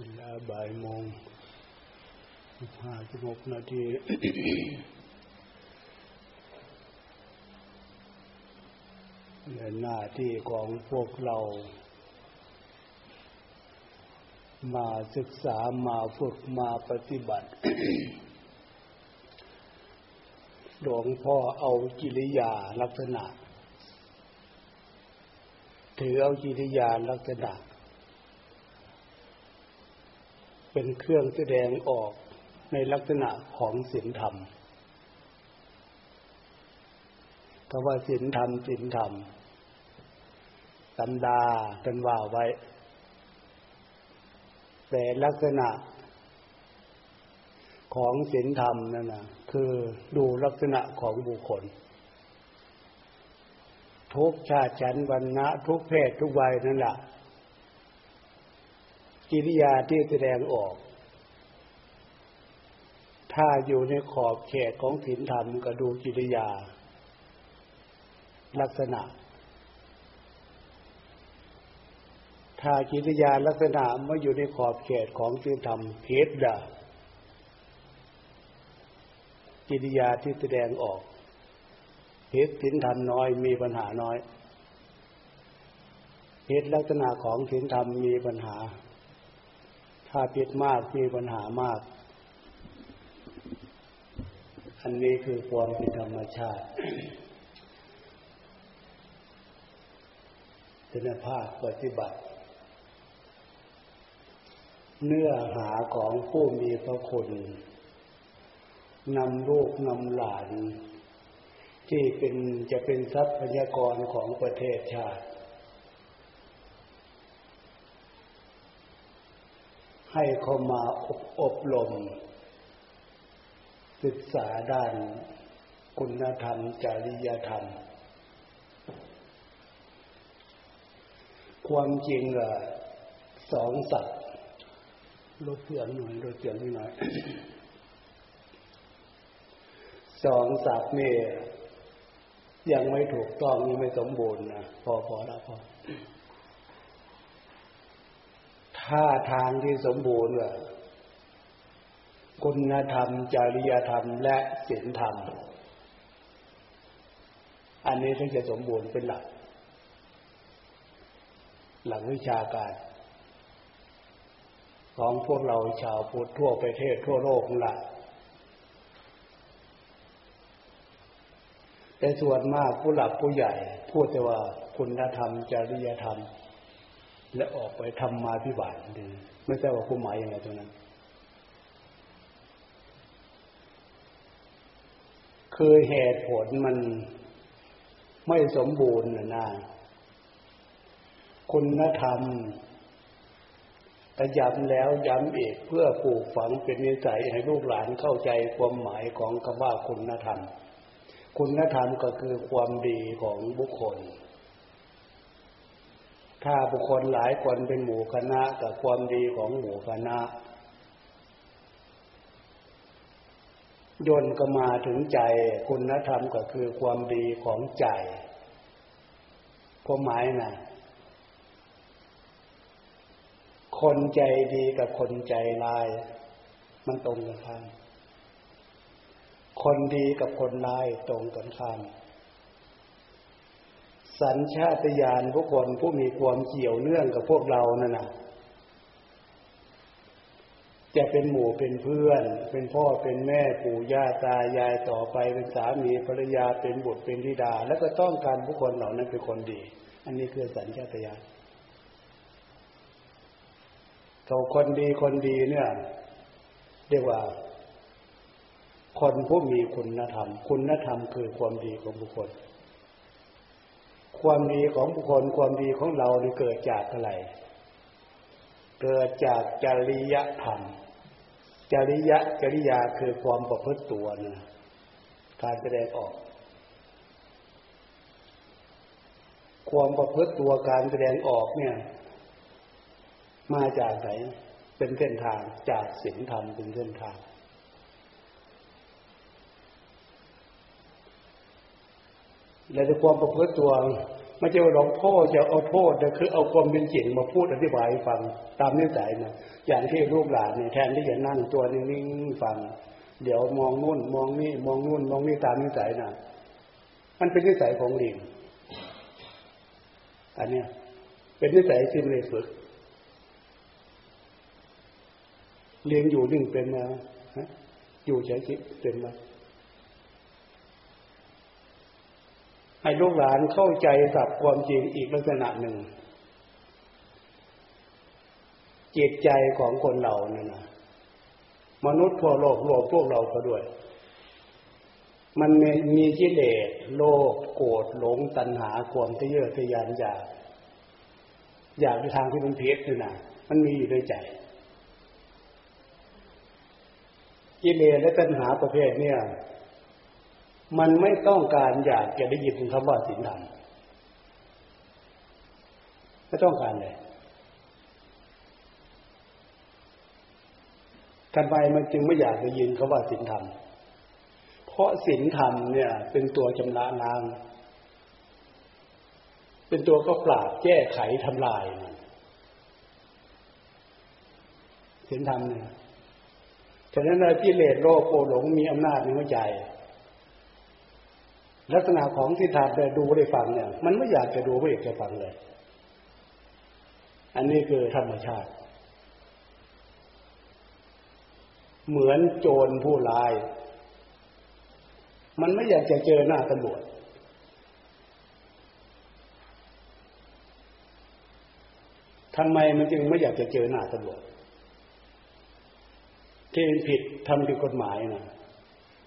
เวลาบ่ายโมงห้าสิบหกนาทีหน้าที่ของพวกเรา มาศึกษามาฝึกมาปฏิบัติ หลวงพ่อเอากิริยาลักษณะ ถือเอากิริยาลักษณะ เป็นเครื่องแสดงออกในลักษณะของศีลธรรมคำว่าศีลธรรมศีลธรรมตำดาเป็นว่าไว้ แต่ลักษณะของศีลธรรมนั่นนะคือดูลักษณะของบุคคล ทุกชาติชั้นวรรณะทุกเพศทุกวัยนั่นแหละ กิริยาที่แสดงออก ถ้าอยู่ในขอบเขตของศีลธรรมก็ดูกิริยา ลักษณะ ถ้ากิริยาลักษณะไม่อยู่ในขอบเขตของศีลธรรมเพศดากิริยาที่แสดงออกเพศศีลธรรมน้อยมีปัญหาน้อยเพศลักษณะของศีลธรรมมีปัญหา ถ้าผิดมากมีปัญหามาก อันนี้คือความเป็นธรรมชาติเป็นภาคปฏิบัติ เนื้อหาของผู้มีพระคุณนำลูกนำหลาน ที่เป็นจะเป็นทรัพยากรของประเทศชาติ ให้เขามาอบอบรม ศึกษาด้านคุณธรรม จริยธรรม ความจริงอะสองสัตว์ลดเสียงหน่อยลดเสียงนิดหน่อยสองสัตว์นี่ยังไม่ถูกต้องยังไม่สมบูรณ์นะพอพอแล้วพอ ท่าทางที่สมบูรณ์คุณธรรม จริยธรรม และศีลธรรม อันนี้ถึงจะสมบูรณ์เป็นหลัก หลักวิชาการ ของพวกเราชาวพุทธทั่วประเทศทั่วโลกหลักแต่ส่วนมากผู้หลักผู้ใหญ่ พูดแต่ว่าคุณธรรม จริยธรรม และออกไปทำมาพิบัติไม่ใช่ว่าผู้หมายย่างไรตรงนั้น คือเหตุผลมันไม่สมบูรณ์นะนะคุณธรรมแต่ย้ำแล้วย้ำอีกเพื่อปลูกฝังเป็นนิสัยให้ลูกหลานเข้าใจความหมายของคำว่าคุณธรรม คุณธรรมก็คือความดีของบุคคล ถ้าบุคคลหลายคนเป็นหมู่คณะกับความดีของหมู่คณะยนก็มาถึงใจ คุณธรรมก็คือความดีของใจความหมายนะคนใจดีกับคนใจลาย มันตรงกันข้ามคนดีกับคนลายตรงกันข้าม สัญชาตญาณผู้คนผู้มีความเกี่ยวเนื่องกับพวกเรานั่นนะจะเป็นหมู่เป็นเพื่อน เป็นพ่อเป็นแม่ปู่ย่าตายายต่อไปเป็นสามีภรรยาเป็นบุตรเป็นธิดา แล้วก็ต้องการผู้คนเหล่านั้นเป็นคนดี อันนี้คือสัญชาตญาณเขาคนดีคนดีเนี่ย เรียกว่า คนผู้มีคุณธรรม คุณธรรมคือความดีของบุคคล ความดีของบุคคลความดีของเราเนี่เกิดจากอะไร เกิดจากจริยธรรม จริยะจริยาคือความประพฤติตัวนะการแสดงออก ความประพฤติตัวการแสดงออกเนี่ย มาจากไหนเป็นเส้นทางจากศีลธรรมเป็นเส้นทาง และในความประพฤติตัวไม่ใช่ว่าหลวงพ่อจะเอาโทษแต่คือเอาความเป็นจริงมาพูดอธิบายฟังตามนิสัยนะอย่างที่ลูกหลานเนี่ยแทนที่จะนั่งตัวนิ่งๆฟัง เดี๋ยวมองนู่นมองนี่มองนู่นมองนี่ตามนิสัยนะมันเป็นนิสัยของลิงอันเนี้ยเป็นนิสัยที่ไม่ได้ฝึกเลี้ยงอยู่นิ่งเป็นมาอยู่เฉยๆเป็นมา ให้ลูกหลานเข้าใจกับความจริงอีกลักษณะหนึ่ง จิตใจของคนเราเนี่ยนะมนุษย์ทั่วโลกรวมพวกเราก็ด้วย มันมีมีกิเลสโลภโกรธหลงตัณหาความทะเยอทะยานอยากอยากในทางที่มันเพี้ยนนี่นะมันมีอยู่ในใจ กิเลสและตัณหาประเภทเนี่ย มันไม่ต้องการอยากจะได้ยินคำว่าศีลธรรมไม่ต้องการเลยกันไปมันจึงไม่อยากได้ยินคำว่าศีลธรรม เพราะศีลธรรมเนี่ย เป็นตัวจำระนาง เป็นตัวก็ปราบแก้ไขทำลายมันศีลธรรมเนี่ยฉะนั้นกิเลสโลภโกหลงมีอำนาจในหัวใจ ลักษณะของที่ถาได้ดูได้ฟังเนี่ย มันไม่อยากจะดูไม่อยากจะฟังเลย อันนี้คือธรรมชาติ เหมือนโจรผู้ลาย มันไม่อยากจะเจอหน้าตำรวจทำไมมันจึงไม่อยากจะเจอหน้าตำรวจที่ผิดทำผิดกฎหมายนะ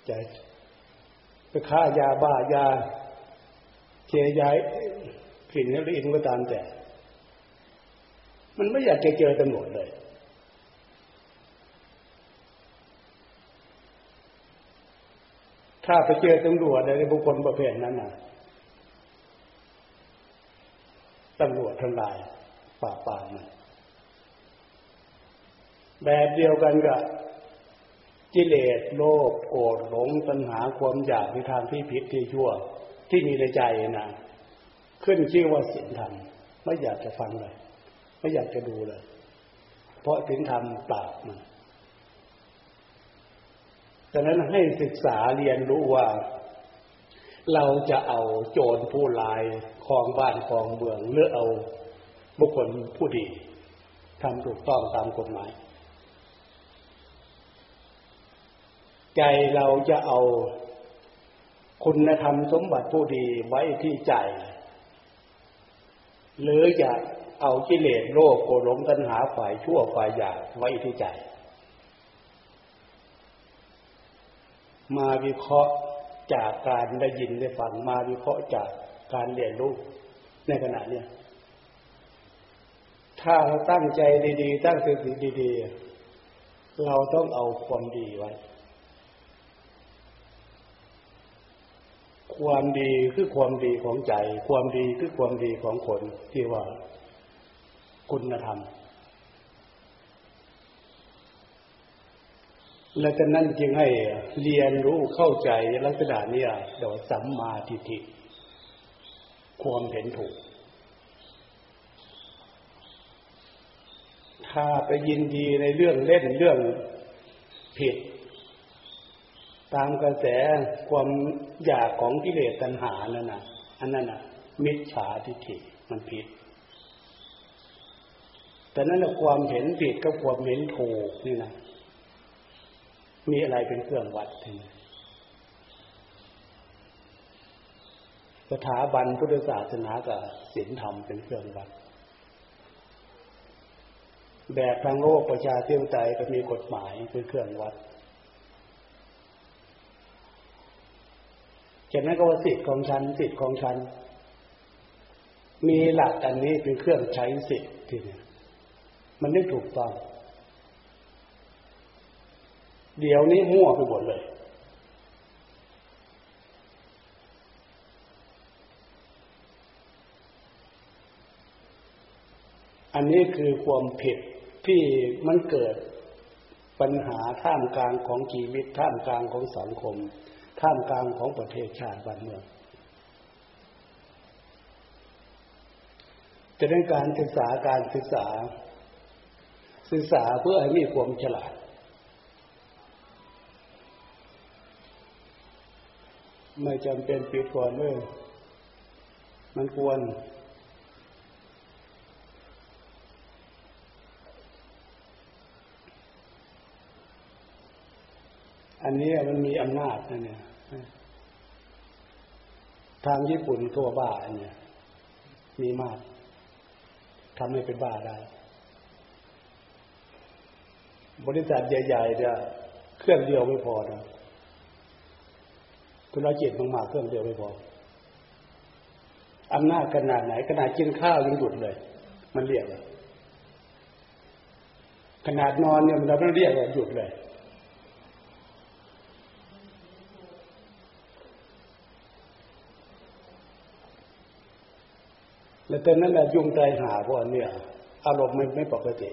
จะ ไปฆ่ายาบ้ายาเคย้ายผินี่หรืออินก็ตามแต่ มันไม่อยากจะเจอตำรวจเลย ถ้าไปเจอตำรวจในบุคคลประเภทนั้นนะตำรวจทำลายป่าป่ามันแบบเดียวกันกับ กิเลสโลภโกรธหลงตัณหาความอยากในทางที่ผิดที่ชั่ว ที่มีในใจนะขึ้นชื่อว่าศีลธรรมไม่อยากจะฟังเลย ไม่อยากจะดูเลย เพราะศีลธรรมปราบมันดังนั้นให้ศึกษาเรียนรู้ว่า เราจะเอาโจรผู้ลายคลองบ้านคลองเมืองเลือเอาบุคคลผู้ดีทำถูกต้องตามกฎหมาย ใจเราจะเอาคุณธรรมสมบัติผู้ดีไว้ที่ใจ หรือจะเอากิเลสโลภโกรธตัณหาฝ่ายชั่วฝ่ายอยากไว้ที่ใจ มาวิเคราะห์จากการได้ยินได้ฟังมาวิเคราะห์จากการเรียนรู้ในขณะนี้ถ้าเราตั้งใจดี ๆ ตั้งสติดี ๆ เราต้องเอาความดีไว้ ความดีคือความดีของใจ ความดีคือความดีของคนที่ว่าคุณธรรม และจากนั้นจึงให้เรียนรู้เข้าใจลักษณะนี้เดี๋ยวสัมมาทิฏฐิความเห็นถูก ถ้าไปยินดีในเรื่องเล่นเรื่องผิด ตามกระแสความอยากของกิเลสตัณหานั่นนะอันนั้นนะมิจฉาทิฏฐิมันผิด แต่นั้นความเห็นผิดกับความเห็นถูกนี่นะมีอะไรเป็นเครื่องวัดทีสถาบันพุทธศาสนากับศีลธรรมเป็นเครื่องวัด แบบทางโลกประชาธิปไตยก็มีกฎหมายเป็นเครื่องวัด จากนั้นก็ว่าสิทธิ์ของฉันสิทธิ์ของฉัน มีหลักอันนี้เป็นเครื่องใช้สิทธิ์ทีนี้มันไม่ถูกต้อง เดี๋ยวนี้มั่วไปหมดเลย อันนี้คือความผิดที่มันเกิดปัญหาท่ามกลางของชีวิตท่ามกลางของสังคม ท่ามกลางของประเทศชาติบ้านเมืองจะได้การศึกษาการศึกษา ศึกษาเพื่อให้มีความฉลาด ไม่จำเป็นปิดก่อนเลยมันควร อันนี้มันมีอำนาจนะเนี่ย ทางญี่ปุ่นตัวบ้าอันเนี้ยมีมากทำให้เป็นบ้าได้ บริษัทใหญ่ๆเนี่ยเครื่องเดียวไม่พอนะคุณเอาจิตมากๆเครื่องเดียวไม่พออำนาจขนาดไหนขนาดกินข้าวยังหยุดเลย มันเรียกเลยขนาดนอนเนี่ยมันเราไม่เรียกว่าหยุดเลย แล้วตอนนั้นแหละยุ่งใจหาพวกเนี่ยอารมณ์ไม่ไม่ปกติ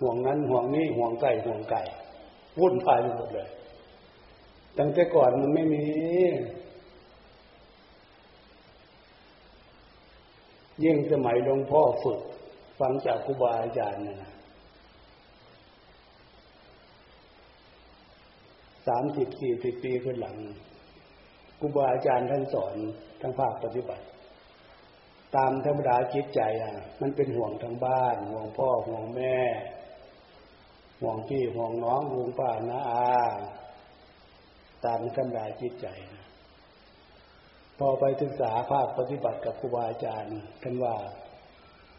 ห่วงนั้นห่วงนี้ห่วงไก่ห่วงไก่วุ่นวายไปหมดเลย ตั้งแต่ก่อนมันไม่มี ยิ่งสมัยหลวงพ่อฝึก ฟังจากครูบาอาจารย์นะสามสิบสี่สิบปีขึ้นหลังครูบาอาจารย์ท่านสอนทั้งภาคปฏิบัติ ตามธรรมดาจิตใจอะ มันเป็นห่วงทั้งบ้าน ห่วงพ่อห่วงแม่ ห่วงพี่ห่วงน้องห่วงป้าน้าอาตามธรรมดาจิตใจนะพอไปศึกษาภาคปฏิบัติกับครูบาอาจารย์ท่านว่า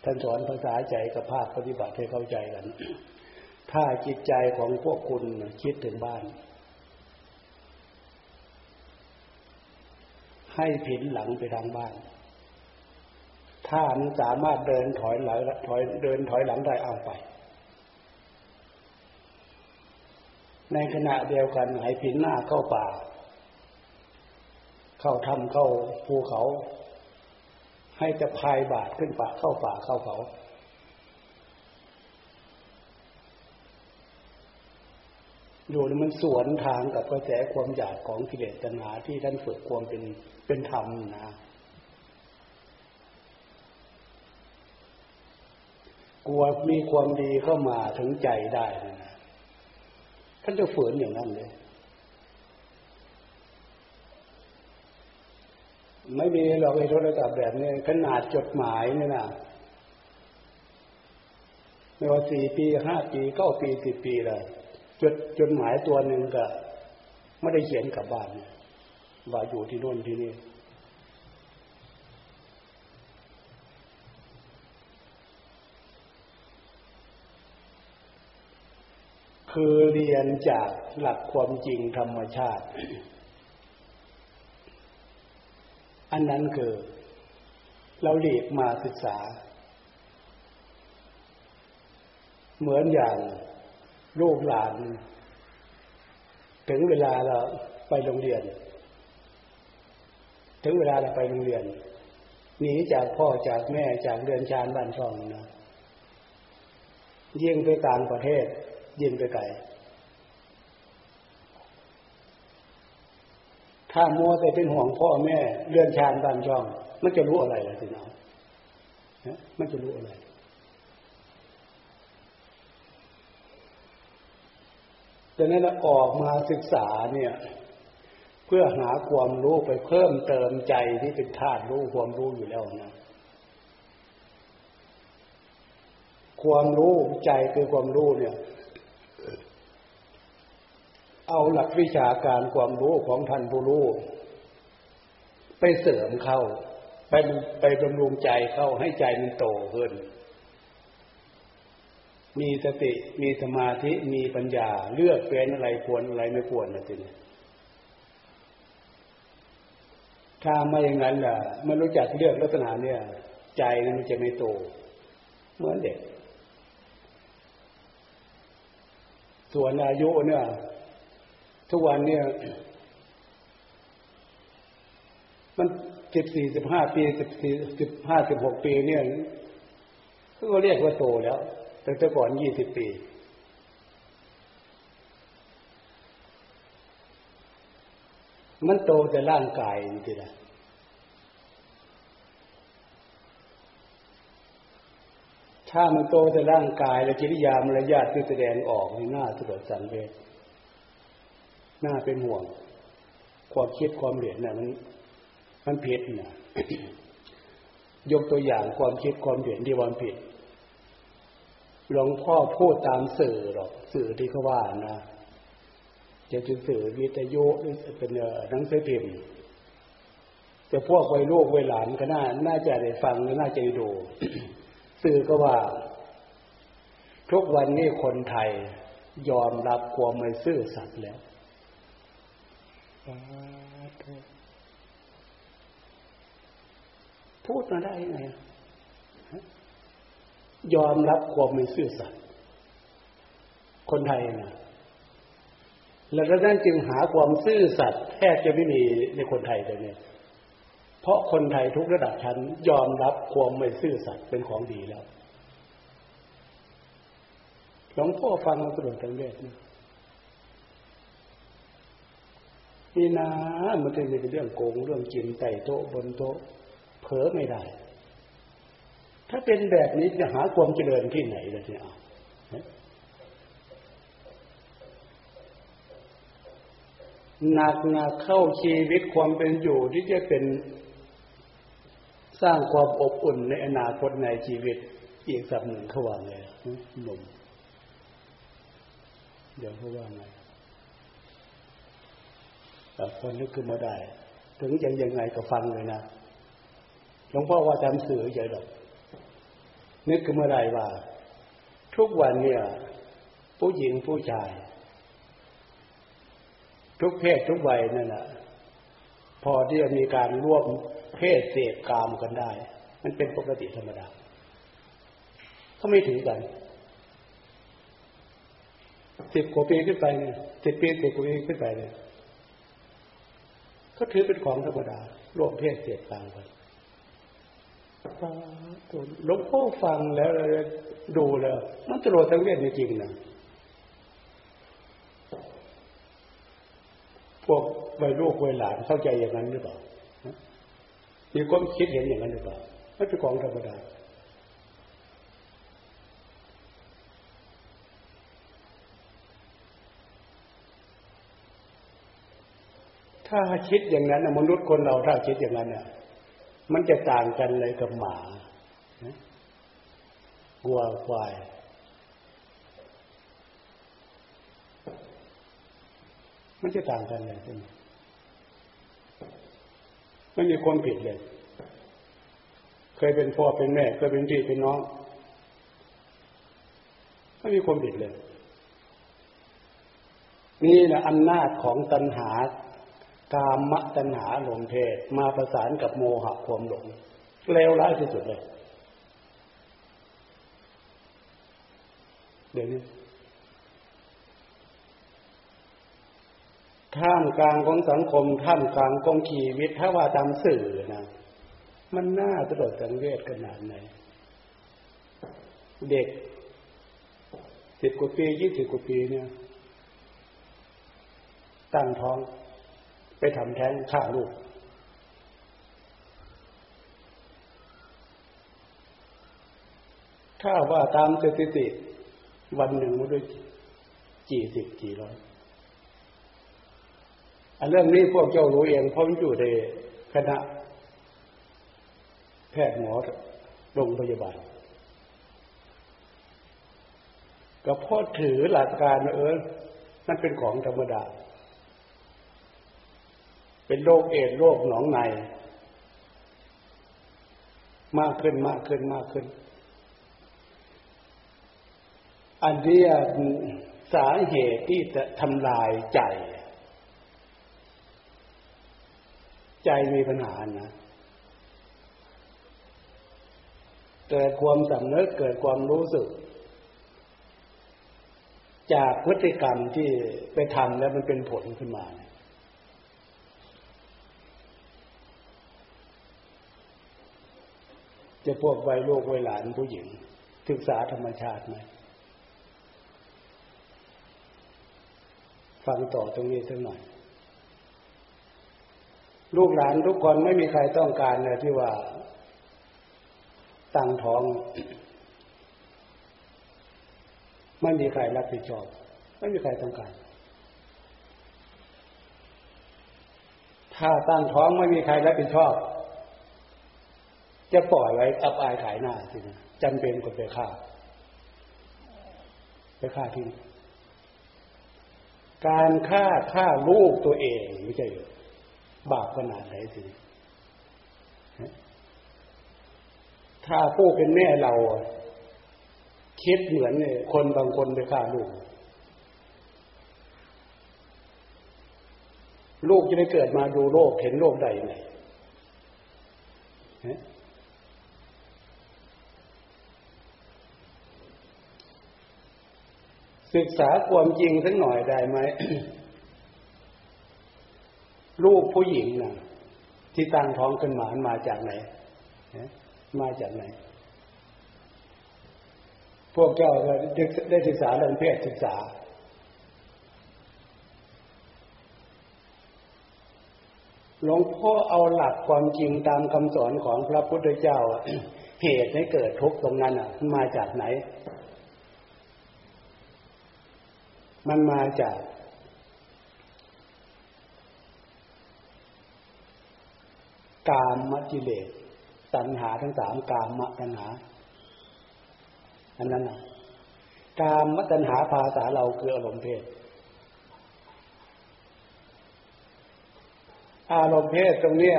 ท่านสอนภาษาใจกับภาคปฏิบัติให้เข้าใจกัน ถ้าจิตใจของพวกคุณคิดถึงบ้าน ให้ผินหลังไปทางบ้าน ถ้ามันสามารถเดินถอยหลังถอยเดินถอยหลังได้เอาไป ในขณะเดียวกันให้ผินหน้าเข้าป่า เข้าทำเข้าภูเขา ให้จะพายบาทขึ้นป่าเข้าป่าเข้าเขาอยู่มันสวนทางกับกระแสความอยากของกิเลสตัณหาที่ท่านฝึกความเป็นเป็นธรรมนะ กลัวมีความดีเข้ามาถึงใจได้นะท่านจะฝืนอย่างนั้นเลยไม่มีเราไอ้โทรศัพท์แบบนี้ขนาดจดหมายเนี่ยนะไม่ว่าสี่ปีห้าปีเก้าปีสิบปีเลยจดจดหมายตัวหนึ่งก็ ไม่ได้เขียนกลับบ้านว่าอยู่ที่โน่นที่นี่ คือเรียนจากหลักความจริงธรรมชาติ อันนั้นคือ เราหลีกมาศึกษา เหมือนอย่างลูกหลาน ถึงเวลาเราไปโรงเรียน ถึงเวลาเราไปโรงเรียนหนีจากพ่อจากแม่จากเรือนชานบ้านช่องนะยิ่งไปต่างประเทศ ยิ่งไปไกลถ้ามัวแต่เป็นห่วงพ่อแม่เลื่อนชานบ้านช่อง มันจะรู้อะไรล่ะสิน้องมันจะรู้อะไร ดังนั้นเราออกมาศึกษาเนี่ย เพื่อหาความรู้ไปเพิ่มเติมใจที่เป็นธาตุรู้ความรู้อยู่แล้วนะความรู้ใจคือความรู้เนี่ย เอาหลักวิชาการความรู้ของท่านผู้รู้ ไปเสริมเข้า ไปไปบำรุงใจเข้าให้ใจมันโตขึ้น มีสติมีสมาธิมีปัญญาเลือกเป็นอะไรควรอะไรไม่ควรนะจิถ้าไม่อย่างนั้นล่ะไม่รู้จักเลือกลักษณะเนี่ย ใจมันจะไม่โต เหมือนเด็ก ส่วนอายุเนี่ย ทุกวันเนี่ย มันสิบสี่สิบห้าปีสิบสี่สิบห้าสิบหกปีเนี่ยก็เรียกว่าโตแล้ว แต่แต่ก่อนยี่สิบปี มันโตแต่ร่างกายนี่ทีละถ้ามันโตแต่ร่างกาย และจิริยามารยาทที่แสดงออกในหน้าตรวจสังเวช น้าเป็นห่วง ความคิดความเหรียญน่ะมันมันผิดนะยกตัวอย่างความคิดความเหรียญที่วันผิดหลวงพ่อพูดตามสื่อหรอกสื่อที่เขาว่านะจะเป็นสื่อวิทยุหรือเป็นหนังสือพิมพ์จะพวกวัยลูกวัยหลานก็น่า น่าจะได้ฟังน่าจะได้ดู สื่อก็ว่า ทุกวันนี้คนไทยยอมรับความไม่ซื่อสัตย์แล้ว พูดมาได้ยังไงยอมรับความไม่ซื่อสัตย์คนไทยนะแล้วดังนั้นจึงหาความซื่อสัตย์แทบจะไม่มีในคนไทยเลยเนี่ยเพราะคนไทยทุกระดับชั้น ยอมรับความไม่ซื่อสัตย์เป็นของดีแล้วหลวงพ่อฟังมาตลอดทั้งเรื่องนะ นี่นะมันจะเป็นเรื่องโกงเรื่องกินไต่โต๊ะบนโต๊ะเผลอไม่ได้ ถ้าเป็นแบบนี้จะหาความเจริญที่ไหนล่ะเนี่ยหนักหนักเข้าชีวิตความเป็นอยู่ที่จะเป็นสร้างความอบอุ่นในอนาคตในชีวิตอีกสักหนึ่งเขาว่าไงหนุ่มเดี๋ยวเขาว่าไง แต่คนนึกขึ้นมาได้ ถึงยังยังไงก็ฟังเลยนะหลวงพ่อว่าทำสื่อใหญ่ดอก นึกขึ้นมาได้ว่า ทุกวันเนี่ย ผู้หญิงผู้ชาย ทุกเพศทุกวัยนั่นแหละพอที่จะมีการร่วมเพศเสพกามกันได้ มันเป็นปกติธรรมดาเขาไม่ถือกันสิบกว่าปีขึ้นไปเนี่ยสิบปีสิบกว่าปีขึ้นไปเนี่ย เขาถือเป็นของธรรมดาร่วมเพศเสพกามกันหลวงพ่อฟังแล้วดูแล้วมันตลอดทั้งเรื่องจริงๆนะพวกวัยลูกวัยหลานเข้าใจอย่างนั้นหรือเปล่ามีความคิดเห็นอย่างนั้นหรือเปล่าไม่เป็นของธรรมดา ถ้าคิดอย่างนั้นมนุษย์คนเราถ้าคิดอย่างนั้นเนี่ยมันจะต่างกันเลยกับหมาวัวควาย มันจะต่างกันเลยใช่ไหมไม่มีคนผิดเลย เคยเป็นพ่อเป็นแม่เคยเป็นพี่เป็นน้อง ไม่มีคนผิดเลย นี่แหละอำนาจของตัณหา กามตัณหาหลงเพศมาประสานกับโมหะความหลงเลวร้ายที่สุดเลย เดี๋ยวนี้ท่ามกลางของสังคมท่ามกลางของชีวิตถ้าว่าตามสื่อนะมันน่าตลดสังเวชขนาดไหน เด็กสิบกว่าปียี่สิบกว่าปีเนี่ย ตั้งท้อง ทำแท้งฆ่าลูก ถ้าว่าตามสถิติ วันหนึ่งมาด้วยกี่สิบกี่ร้อยอันเรื่องนี้พวกเจ้ารู้เองเพราะมันอยู่ในคณะ แพทย์หมอโรงพยาบาลก็พ่อถือหลักการเออมันเป็นของธรรมดา เป็นโรคเอดโรคหนองใน มากขึ้นมากขึ้นมากขึ้น อันนี้สาเหตุที่จะทำลายใจ ใจมีปัญหานะเกิดความสำนึกเกิดความรู้สึก จากพฤติกรรมที่ไปทำแล้วมันเป็นผลขึ้นมา จะพวกวัยลูกวัยหลานผู้หญิง ศึกษาธรรมชาติไหมฟังต่อตรงนี้สักหน่อย ลูกหลานทุกคนไม่มีใครต้องการเลยที่ว่า ตั้งท้อง ไม่มีใครรับผิดชอบ ไม่มีใครต้องการ ถ้าตั้งท้องไม่มีใครรับผิดชอบ จะปล่อยไว้อับอายขายหน้าสินะจำเป็นก็ไปฆ่า ไปฆ่าทิ้งการฆ่าฆ่าลูกตัวเองไม่ใช่บาปขนาดไหนสิถ้าผู้เป็นแม่เรา คิดเหมือนคนบางคนไปฆ่าลูก ลูกจะได้เกิดมาดูโลกเห็นโลกใดไหน ศึกษาความจริงสักหน่อยได้ไหมลูกผู้หญิงนะที่ตั้งท้องขึ้นมามาจากไหนมาจากไหน พวกเจ้าได้ศึกษาเรื่องเพศศึกษา หลวงพ่อเอาหลักความจริงตามคำสอนของพระพุทธเจ้า เหตุให้เกิดทุกข์ตรงนั้นอะ มาจากไหน มันมาจากกามมจิเลสตัณหาทั้งสามกามมตัณหาอันนั้นนะกามมตัณหาภาษาเราคืออารมณ์เพศ อารมณ์เพศตรงเนี้ย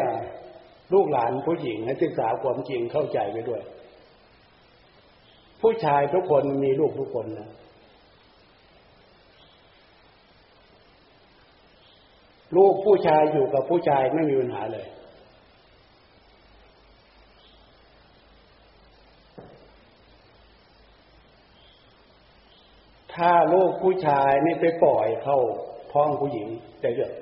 ลูกหลานผู้หญิงให้ศึกษาความจริงเข้าใจไปด้วย ผู้ชายทุกคนมีลูกทุกคนนะ ลูกผู้ชายอยู่กับผู้ชายไม่มีปัญหาเลย ถ้าลูกผู้ชายไม่ไปปล่อยเข้าท้องผู้หญิงจะเยอะ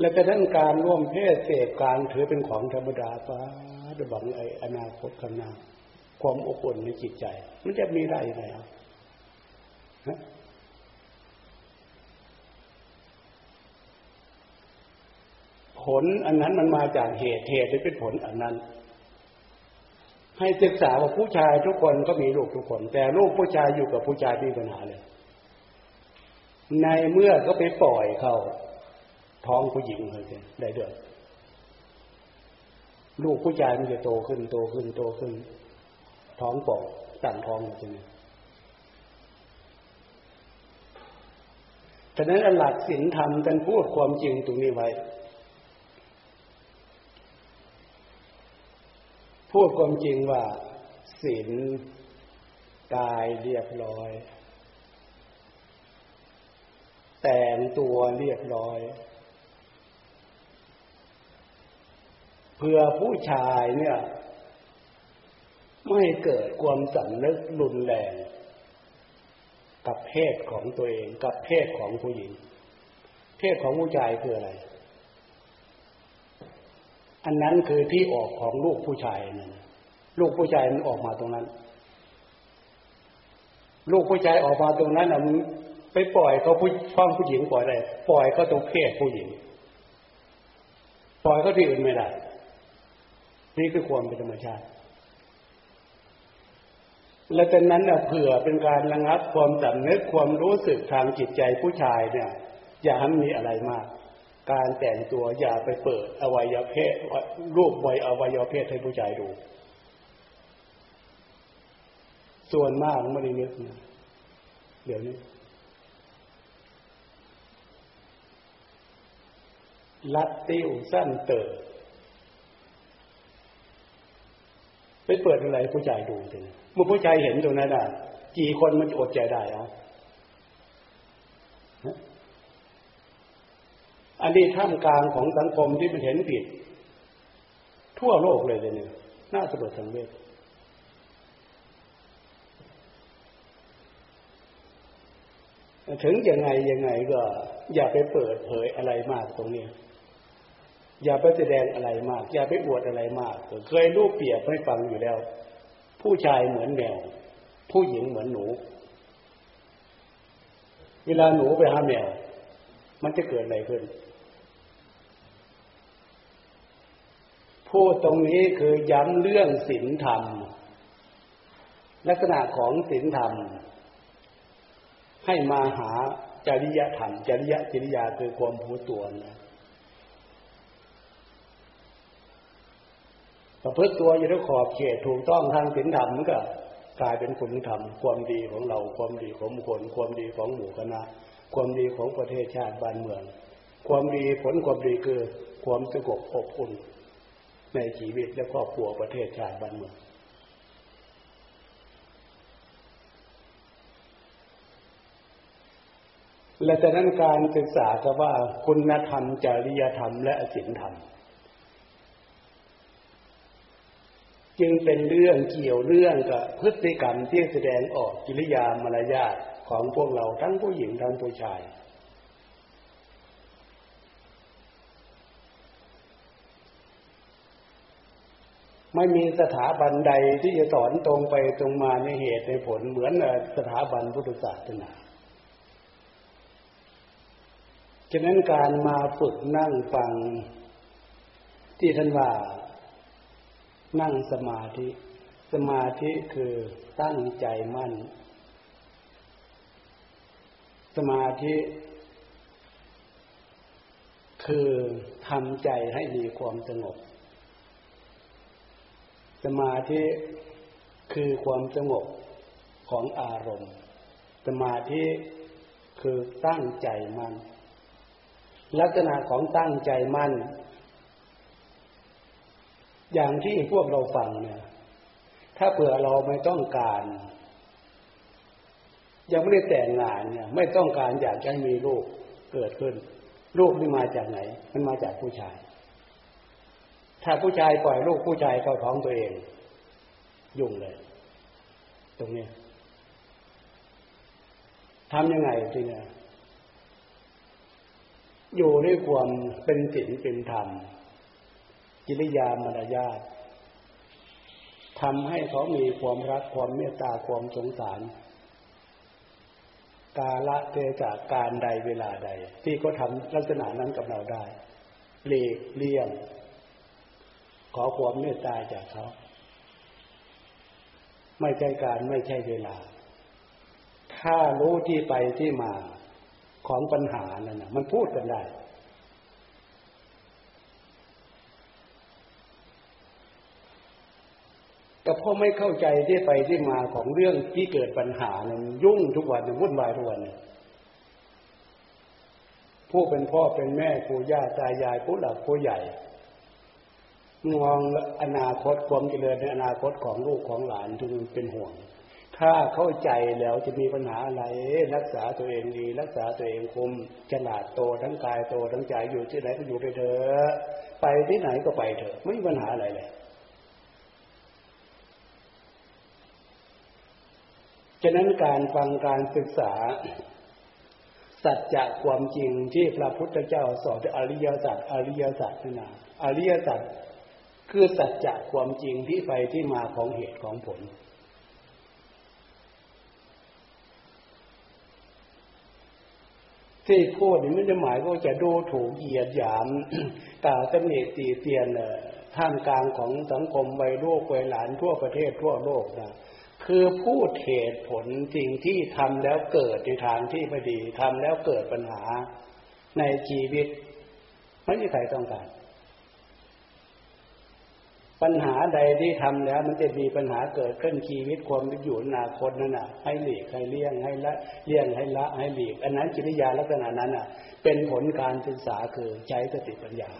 และกระทั่งการร่วมเพศเสพการถือเป็นของธรรมดาป้าดบังไออนาคตข้างหน้า ความอบอุ่นในจิตใจ มันจะมีได้ยังไงครับผลอันนั้นมันมาจากเหตุเหตุที่เป็นผลอันนั้น ให้ศึกษาว่าผู้ชายทุกคนก็มีลูกทุกคน แต่ลูกผู้ชายอยู่กับผู้ชายมีปัญหาเลย ในเมื่อก็ไปปล่อยเข้าท้องผู้หญิงเลยได้เดือดลูกผู้ชายมันจะโตขึ้นโตขึ้นโตขึ้น ท้องป่องตั้งท้องอย่างนี้ฉะนั้นหลักศีลธรรมท่านพูดความจริงตรงนี้ไว้ พูดความจริงว่าศีลกายเรียบร้อย แต่งตัวเรียบร้อยเพื่อผู้ชายเนี่ย ไม่เกิดความสำนึกรุนแรง กับเพศของตัวเอง กับเพศของผู้หญิง เพศของผู้ชายคืออะไร อันนั้นคือที่ออกของลูกผู้ชายนั่นลูกผู้ชายมันออกมาตรงนั้น ลูกผู้ชายออกมาตรงนั้นอะมันไปปล่อยเขาผู้ฟ้องผู้หญิงปล่อยอะไรปล่อยเขาตรงเพศผู้หญิง ปล่อยเขาที่อื่นไม่ได้ นี่คือความเป็นธรรมชาติ และจากนั้นเผื่อเป็นการระงับความสำนึกความรู้สึกทางจิตใจผู้ชายเนี่ย อย่าให้มีอะไรมาก การแต่งตัวอย่าไปเปิดอวัยวะเพศรูปไวอวัยวะเพศให้ผู้ชายดู ส่วนมากไม่ได้นึกนะเดี๋ยวนี้ลัดติ้วสั้นเติ์ ไปเปิดอะไรผู้ชายดูเลยเมื่อผู้ชายเห็นตรงนั้นอะกี่คนมันอดใจได้อะอันนี้ท่ามกลางของสังคมที่มันเห็นผิด ทั่วโลกเลยเลยเนี่ยน่าสลดสังเวชถึงยังไงยังไงก็ อย่าไปเปิดเผยอะไรมากตรงนี้ อย่าไปแสดงอะไรมาก อย่าไปอวดอะไรมากเคยรูปเปรียบให้ฟังอยู่แล้ว ผู้ชายเหมือนแมว ผู้หญิงเหมือนหนู เวลาหนูไปหาแมว มันจะเกิดอะไรขึ้น พูดตรงนี้คือย้ำเรื่องศีลธรรม ลักษณะของศีลธรรม ให้มาหาจริยธรรม จริยจริยาคือความผู้ตัวนะ ประพฤติตัวอยู่ในขอบเขตถูกต้องทางศีลธรรมก็กลายเป็นคุณธรรม ความดีของเราความดีของคนความดีของหมู่คณะความดีของประเทศชาติบ้านเมือง ความดีผลความดีคือความสงบอบอุ่นในชีวิตและครอบครัวประเทศชาติบ้านเมืองและจากนั้นการศึกษาก็ว่าคุณธรรมจริยธรรมและศีลธรรม จึงเป็นเรื่องเกี่ยวเรื่องกับพฤติกรรมที่แสดงออกกิริยามารยาทของพวกเราทั้งผู้หญิงทั้งผู้ชาย ไม่มีสถาบันใดที่จะสอนตรงไปตรงมาในเหตุในผลเหมือนสถาบันพุทธศาสนาฉะนั้นการมาฝึกนั่งฟังที่ท่านว่า นั่งสมาธิ สมาธิคือตั้งใจมั่น สมาธิ คือทำใจให้มีความสงบ สมาธิคือความสงบของอารมณ์ สมาธิคือตั้งใจมั่น ลักษณะของตั้งใจมั่น อย่างที่พวกเราฟังเนี่ย ถ้าเผื่อเราไม่ต้องการ ยังไม่ได้แต่งงานเนี่ย ไม่ต้องการอยากให้มีลูกเกิดขึ้น ลูกนี่มาจากไหน มันมาจากผู้ชาย ถ้าผู้ชายปล่อยลูกผู้ชายเข้าท้องตัวเอง ยุ่งเลย ตรงนี้ทำยังไงทีเนี่ยอยู่ด้วยความเป็นศีลเป็นธรรม กิริยามารยาททำให้เขามีความรักความเมตตาความสงสาร กาละเทศะการใดเวลาใด ที่เขาทำลักษณะนั้นกับเราได้เลีกเลี่ยง ขอความเมตตาจากเขา ไม่ใช่การไม่ใช่เวลา ถ้ารู้ที่ไปที่มาของปัญหานั่นนะมันพูดกันได้ แต่พ่อไม่เข้าใจที่ไปที่มาของเรื่องที่เกิดปัญหาเนี่ยยุ่งทุกวันวุ่นวายทุกวันผู้เป็นพ่อเป็นแม่ผู้ย่าตายายผู้หลักผู้ใหญ่มองอนาคตความเจริญในอนาคตของลูกของหลานทุกเป็นห่วง ถ้าเข้าใจแล้วจะมีปัญหาอะไร รักษาตัวเองดี รักษาตัวเองคุมฉลาดโตทั้งกายโตทั้งใจอยู่ที่ไหนก็อยู่ไปเถอะไปที่ไหนก็ไปเถอะไม่มีปัญหาอะไรเลย ฉะนั้นการฟังการศึกษา สัจจะความจริงที่พระพุทธเจ้าสอนอริยสัจอริยสัจนะ อริยสัจคือสัจจะความจริงที่ไปที่มาของเหตุของผล ที่พูดนี่ไม่ได้หมายว่าจะดูถูกเหยียดหยามตาตำหนิตีเตียนท่ามกลางของสังคมวัยลูกวัยหลานทั่วประเทศทั่วโลกนะ คือพูดเหตุผลสิ่งที่ทำแล้วเกิดในทางที่ไม่ดีทำแล้วเกิดปัญหาในชีวิต ไม่มีใครต้องการ ปัญหาใดที่ทำแล้ว มันจะมีปัญหาเกิดขึ้นชีวิตความอยู่อนาคตนั่นน่ะ ให้หลีกให้เลี่ยงให้ละเลี่ยงให้ละให้หลีก อันนั้นจิตยาลักษณะนั้นอะ เป็นผลการศึกษาคือใช้สติปัญญา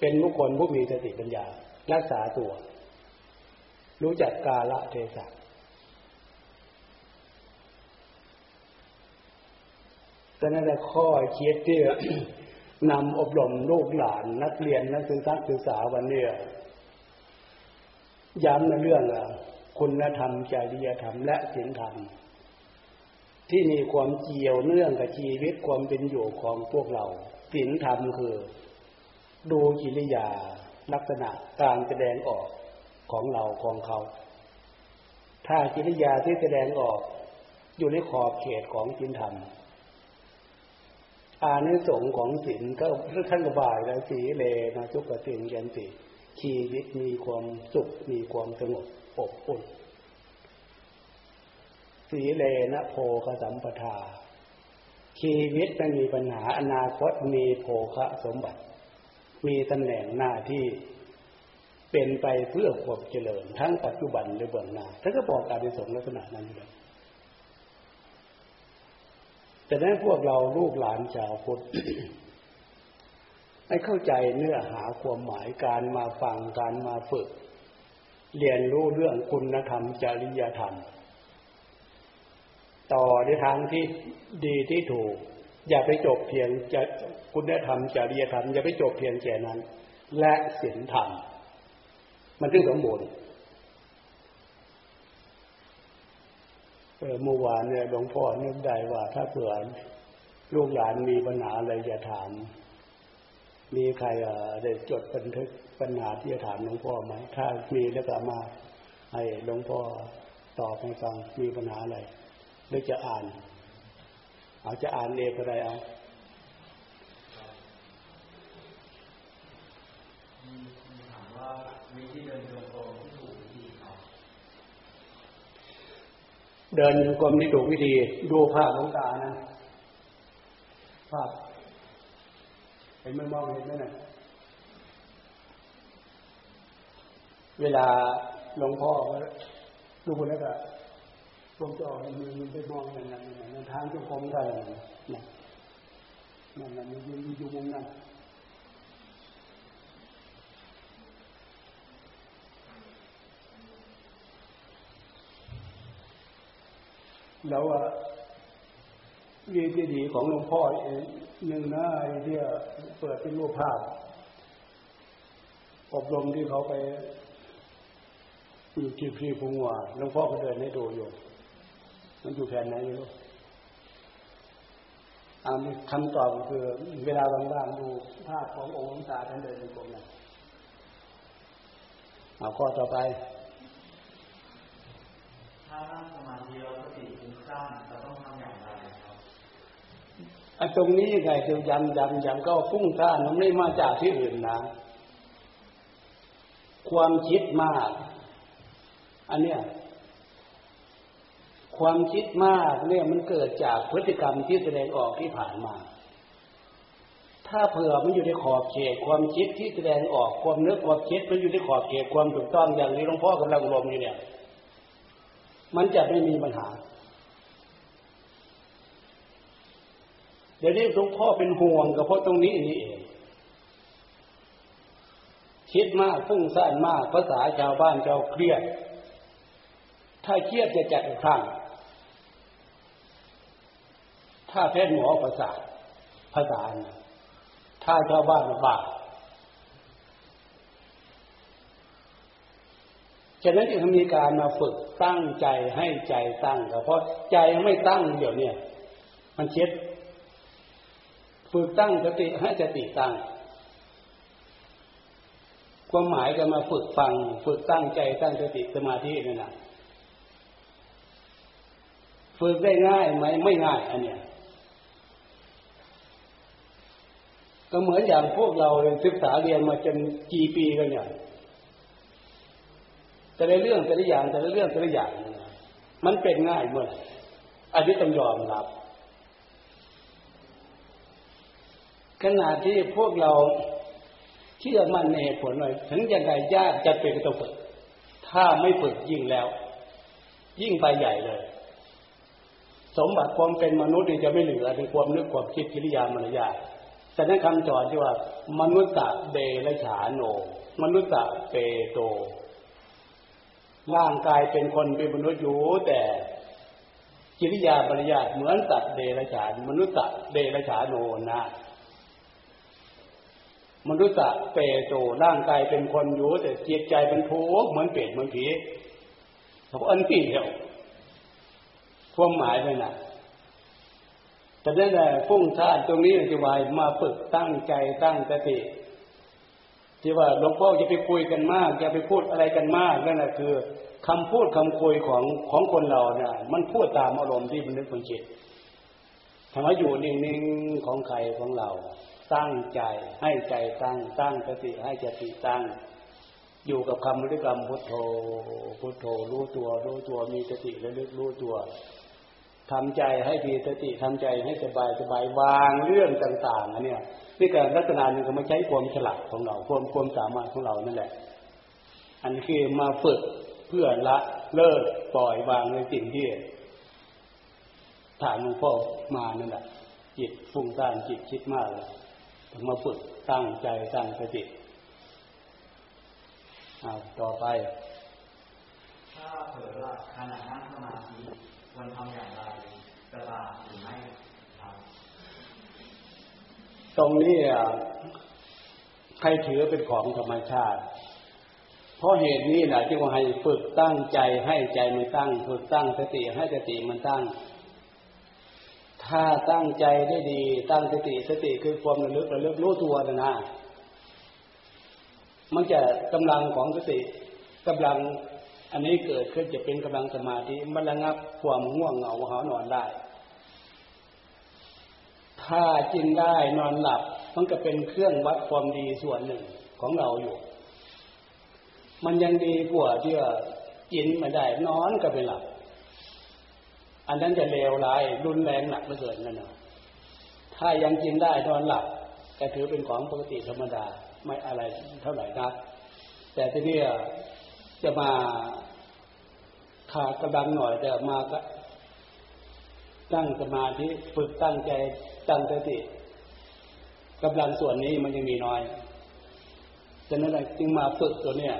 เป็นบุคคลผู้มีสติปัญญา รักษาตัว รู้จักกาละเทศะแต่นั่นแหละข้อคิดที่นำอบรมลูกหลานนักเรียนนักศึกษาศึกษาวันนี้ย้ำในเรื่องคุณธรรมจริยธรรมและศีลธรรม ที่มีความเกี่ยวเนื่องกับชีวิตความเป็นอยู่ของพวกเราศีลธรรมคือ ดูกิริยาลักษณะการแสดงออก ของเราของเขาถ้ากิริยาที่แสดงออกอยู่ในขอบเขตของจินธรรม อานิสงส์ของศีลก็ท่านกบ่ายแล้วสีเลนะทุกขติงยันติชีวิตมีความสุขมีความสงบอบอุ่น สีเลนะโพคสัมปทา ชีวิตไม่มีปัญหาอนาคตมีโภคะสมบัติ มีตำแหน่งหน้าที่ เป็นไปเพื่อความเจริญ ทั้งปัจจุบันและเบื้องหน้าท่านก็บอกการในสงลักษณะนั้นเลยแต่นั้นพวกเราลูกหลานชาวพุทธให้เข้าใจเนื้อหาความหมายการมาฟังการมาฝึก เรียนรู้เรื่องคุณธรรมจริยธรรม ต่อในทางที่ดีที่ถูก อย่าไปจบเพียงจะคุณธรรมจริยธรรม อย่าไปจบเพียงแค่นั้น และศีลธรรม มันถึงสมบูรณ์เมื่อวานเนี่ยหลวงพ่อนึกได้ว่า ถ้าเผื่อลูกหลานมีปัญหาอะไรจะถาม มีใครได้จดบันทึกปัญหาที่จะถามหลวงพ่อไหมถ้ามีแล้วก็มา ให้หลวงพ่อตอบให้ฟังมีปัญหาอะไรหรือจะอ่านอาจจะอ่านเองก็ได้เอาถามว่าวิธีเดินจงกรมที่ถูกวิธีครับ เดินกรมที่ถูกวิธีดูภาพหลวงตานะภาพเห็นไหมมองเห็นไหมนะเวลาหลวงพ่อดูแล้วก็วงจรมือมันไปมองอย่างนั้นนั่นทางจงกรมได้นั่นนั่นนั่นยืนอยู่มุมนั้น แล้วว่าวีที่ดีของหลวงพ่อหนึ่งนะไอเดียเปิดเป็นรูปภาพ อบรมที่เขาไปอยู่ที่พี่พงว่าหลวงพ่อก็เดินให้ดูอยู่มันอยู่แผ่นไหนอยู่อันคำตอบคือ เวลาว่างๆดูภาพขององค์หลวงตาท่านเดินในกรมนั้นเอาข้อต่อไป นั่งสมาธิแล้วสติฟุ้งซ่านจะต้องทำอย่างไรครับไอ้ตรงนี้ไงคือย้ำย้ำย้ำก็ฟุ้งซ่านมันไม่มาจากที่อื่นนะ ความคิดมาก อันเนี้ยความคิดมากเนี่ยมันเกิดจากพฤติกรรมที่แสดงออกที่ผ่านมา ถ้าเผื่อมันอยู่ในขอบเขตความคิดที่แสดงออกความนึกความคิดมันอยู่ในขอบเขตความถูกต้องอย่างนี้หลวงพ่อกำลังลมอยู่เนี่ย มันจะไม่มีปัญหา เดี๋ยวนี้หลวงพ่อเป็นห่วงกับเพราะตรงนี้นี่เอง คิดมากฟุ้งซ่านมากภาษาชาวบ้านชาวเครียด ถ้าเครียดจะจัดข้งถ้าแพทย์หมอประสาทภาษาถ้าชาวบ้านบาป ฉะนั้นจึงมีการมาฝึกตั้งใจให้ใจตั้งเพราะใจไม่ตั้งเดี๋ยวเนี้มันเช็ดฝึกตั้งสติให้สติตั้งความหมายก็มาฝึกฟัง ฝึกตั้งใจตั้งสติสมาธินี่นะฝึกได้ง่ายไหมไม่ง่ายอันเนี้ยก็เหมือนอย่างพวกเราเรียนศึกษาเรียนมาจนกี่ปีกันเนี่ย แต่ในเรื่องแต่ละอย่างแต่ละเรื่องแต่ละอย่าง มันเป็นง่ายเมื่ออันนี้ต้องยอมรับ ขณะที่พวกเราเชื่อมั่นในเหตุผลหน่อยถึงยังไงยากจะเป็นก็ต้องฝึกถ้าไม่ฝึกยิ่งแล้ว ยิ่งไปใหญ่เลย สมบัติความเป็นมนุษย์นี่จะไม่เหลือในความนึกความคิดกิริยามารยาแต่นั้นคำจอดที่ว่า มนุษย์เดรฉาโน มนุษย์เปโต ร่างกายเป็นคนเป็นมนุษย์อยู่แต่กิริยาบริยาเหมือนสัตว์เดรัจฉานมนุษย์ตัดเดรัจฉานโนนะมนุษย์เปโตร่างกายเป็นคนอยู่แต่จิตใจเป็นทุกข์เหมือนเปรตเหมือนผีเพราอันปี่เดียวความหมายเลยนะแต่นั่นแหละฟุ้งซ่านตรงนี้จะวายมาฝึกตั้งใจตั้งสติ ที่ว่าหลวงพ่อจะไปคุยกันมากจะไปพูดอะไรกันมากนั่นแหละคือคำพูดคำคุยของของคนเราเนี่ยมันพูดตามอารมณ์ที่มันนึกมันคิดธรรมะอยู่นิ่งๆของใครของเรา ตั้งใจให้ใจตั้งตั้งสติให้สติตั้ง อยู่กับคำบริกรรมพุทโธพุทโธรู้ตัวรู้ตัวมีสติระลึกรู้ตัวทำใจให้มีสติทำใจให้สบายสบายวางเรื่องต่าง ๆอันเนี้ย นี่การลักษณะหนึ่งก็มาใช้ความฉลาดของเราความความสามารถของเรานั่นแหละ อันคือมาฝึกเพื่อละเลิกปล่อยวางในสิ่งที่ถามหลวงพ่อมานั่นแหละจิตฟุ้งซ่านจิตคิดมากเลยต้องมาฝึกตั้งใจตั้งสติเอาต่อไป ถ้าเผลอหลับขณะนั่งสมาธิควรทำอย่างไรจะบาปหรือไม่ ตรงนี้ใครถือเป็นของธรรมชาติ เพราะเหตุนี้แหละที่ว่าให้ฝึกตั้งใจให้ใจมันตั้ง ฝึกตั้งสติให้สติมันตั้ง ถ้าตั้งใจได้ดี ตั้งสติสติคือความระลึกระลึกรู้ตัวนะนะมันจะกำลังของสติกำลังอันนี้เกิดขึ้นจะเป็นกำลังสมาธิมันระงับความง่วงเหงาหานอนได้ ถ้าจินได้นอนหลับ มันก็เป็นเครื่องวัดความดีส่วนหนึ่งของเราอยู่ มันยังดีกว่าที่ว่ากินไม่ได้นอนก็ไปหลับ อันนั้นจะเลวร้ายรุนแรงหนักเหลือเกินนั่นนะถ้ายังกินได้นอนหลับก็ถือเป็นของปกติธรรมดาไม่อะไรเท่าไหร่นัก แต่ที่นี่จะมาขาดกำลังหน่อยแต่มาก็ตั้งสมาธิฝึกตั้งใจ ตั้งสติกำลังส่วนนี้มันยังมีน้อยฉะนั้นจึงมาฝึกตัวเนี้ย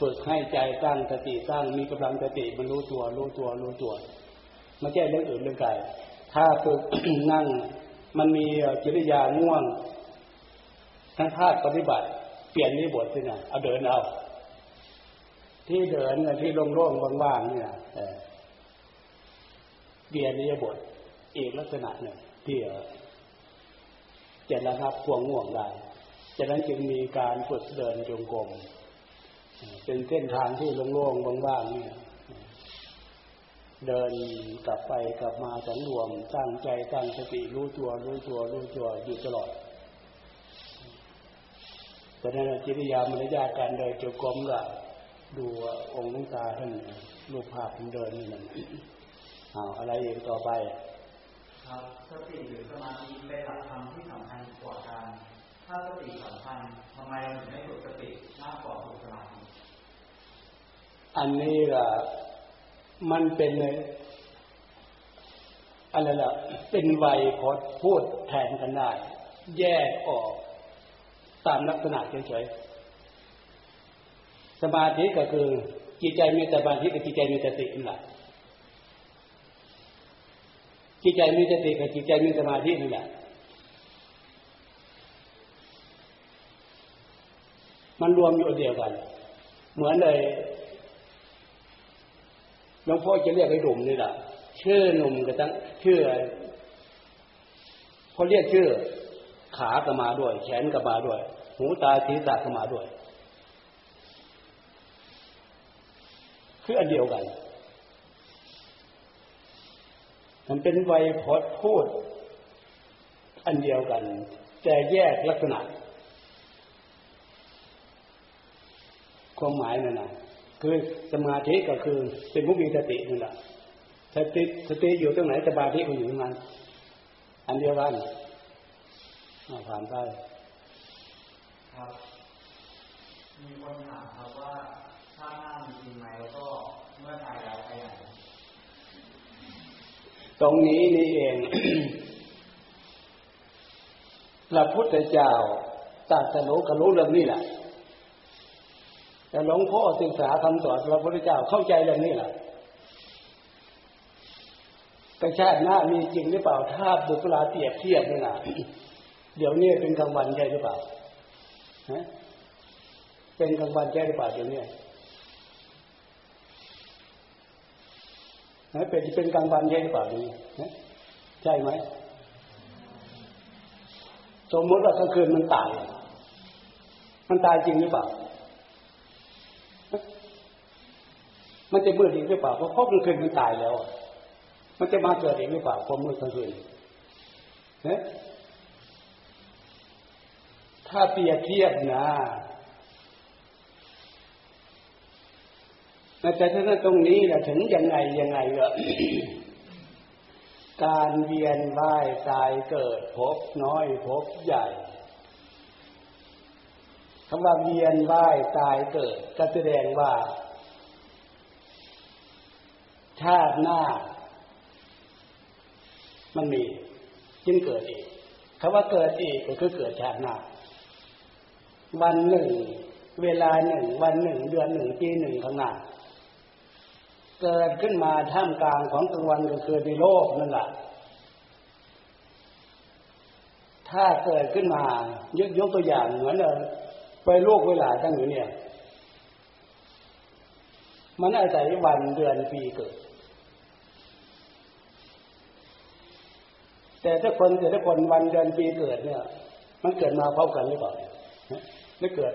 ฝึกให้ใจตั้งสติตั้งมีกำลังสติมันรู้ตัว รู้ตัว รู้ตัวไม่ใช่เรื่องอื่นเรื่องไกลถ้าฝึกนั่ง มันมีกิริยาง่วงทั้งภาคปฏิบัติ เปลี่ยนนี้บทสินะเอาเดินเอา ที่เดินเนี่ยที่โล่งๆว่างๆเนี่ยเปลี่ยนนี้บทอีกลักษณะหนึ่ง ที่จะระงับความง่วงได้ฉะนั้นจึงมีการฝึกเดินจงกรมเป็นเส้นทางที่โล่งๆว่างๆเนี่ย เดินกลับไปกลับมาสังรวมตั้งใจตั้งสติรู้ตัวรู้ตัวรู้ตัวอยู่ตลอดแต่ในจิริยามารยาการเดินจงกรมก็ดูองค์ลุงตาท่านรูปภาพท่านเดินนี่นั่นเอาอะไรอีกต่อไป ครับสติหรือสมาธิเป็นหลักธรรมที่สำคัญกว่ากัน ถ้าสติสำคัญทำไมถึงไม่ฝึกสติมากกว่าฝึกสมาธิอันนี้ล่ะมันเป็นอะไรล่ะ เป็นไวยพจน์พูดแทนกันได้แยกออกตามลักษณะเฉยๆสมาธิก็คือจิตใจมีสมาธิกับจิตใจมีสตินั่นหละ จิตใจมีสติกับจิตใจมีสมาธินั่นแหละมันรวมอยู่เดียวกัน เหมือนเลยหลวงพ่อจะเรียกไอ้หนุ่มนี่แหละชื่อหนุ่มก็ตั้งชื่อพอเรียกชื่อ ขาก็มาด้วย แขนก็มาด้วย หูตาศีรษะก็มาด้วย คืออันเดียวกัน มันเป็นไวยพจน์พูด อันเดียวกัน แต่แยกลักษณะ ความหมายนั่นนะคือสมาธิก็คือเป็นผู้มีสตินั่นแหละสติสติอยู่ตรงไหนสมาธิก็อยู่ตรงนั้นอันเดียวกันผ่านไปครับ มีคนถามครับว่าถ้าหน้ามีจริงไหมแล้วก็เมื่อตายแล้วไปไหน ตรงนี้นี่เอง พระพุทธเจ้าตรัสรู้ก็รู้เรื่องนี้แหละ แต่หลวงพ่อศึกษาคำสอนพระพุทธเจ้าเข้าใจเรื่องนี้แหละกระชาติหน้ามีจริงหรือเปล่า ถ้าบุคลาเปรียบเทียบนี่นะเดี๋ยวนี้เป็นกลางวันใช่หรือเปล่าเป็นกลางวันใช่หรือเปล่าเดี๋ยวนี้ ฮะเป็นเป็นกลางวันใช่หรือเปล่าเดี๋ยวนี้ฮะใช่ไหมสมมติว่ากลางคืนมันตาย มันตายจริงหรือเปล่า มันจะมืดอีกหรือเปล่า เพราะเพราะกลางคืนมันตายแล้ว มันจะมาเกิดอีกหรือเปล่าความมืดกลางคืนนะถ้าเปรียบเทียบนะ แต่ถ้าตรงนี้นะถึงยังไงยังไงก็การเวียนว่ายตายเกิดพบน้อยพบใหญ่คำว่าเวียนว่ายตายเกิดก็แสดงว่า ชาติหน้า มันมีจึงเกิดอีกคำว่าเกิดอีกก็คือเกิดชาติหน้า วันหนึ่ง เวลาหนึ่ง วันหนึ่ง เดือนหนึ่งปีหนึ่งข้างหน้า เกิดขึ้นมาท่ามกลางของกลางวันก็คือในโลกนั่นแหละถ้าเกิดขึ้นมายกยกตัวอย่างเหมือนเอไปโลกเวลาตั้งอยู่เนี่ย มันอาศัยวันเดือนปีเกิด แต่ถ้าคนแต่ถ้าคนวันเดือนปีเกิดเนี่ย มันเกิดมาพร้อมกันหรือเปล่าไม่เกิด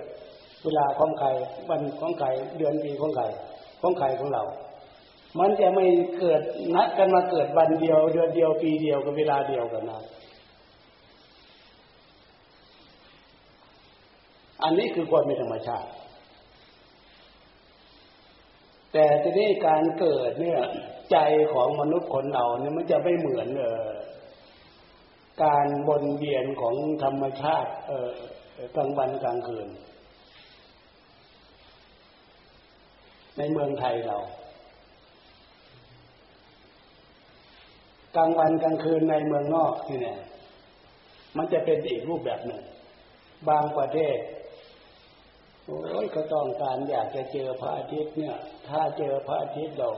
เวลาของใครวันของใครเดือนปีของใครของใครของเรา มันจะไม่เกิดนัดกันมาเกิดวันเดียวเดือนเดียวปีเดียวกับเวลาเดียวกันนะอันนี้คือความเป็นธรรมชาติ แต่ทีนี้การเกิดเนี่ย ใจของมนุษย์คนเราเนี่ยมันจะไม่เหมือนเออการวนเวียนของธรรมชาติ เออกลางวันกลางคืน ในเมืองไทยเรา กลางวันกลางคืนในเมืองนอกนี่เนี่ยมันจะเป็นอีกรูปแบบหนึ่ง บางประเทศโอ้ยก็ต้องการอยากจะเจอพระอาทิตย์เนี่ย ถ้าเจอพระอาทิตย์เรา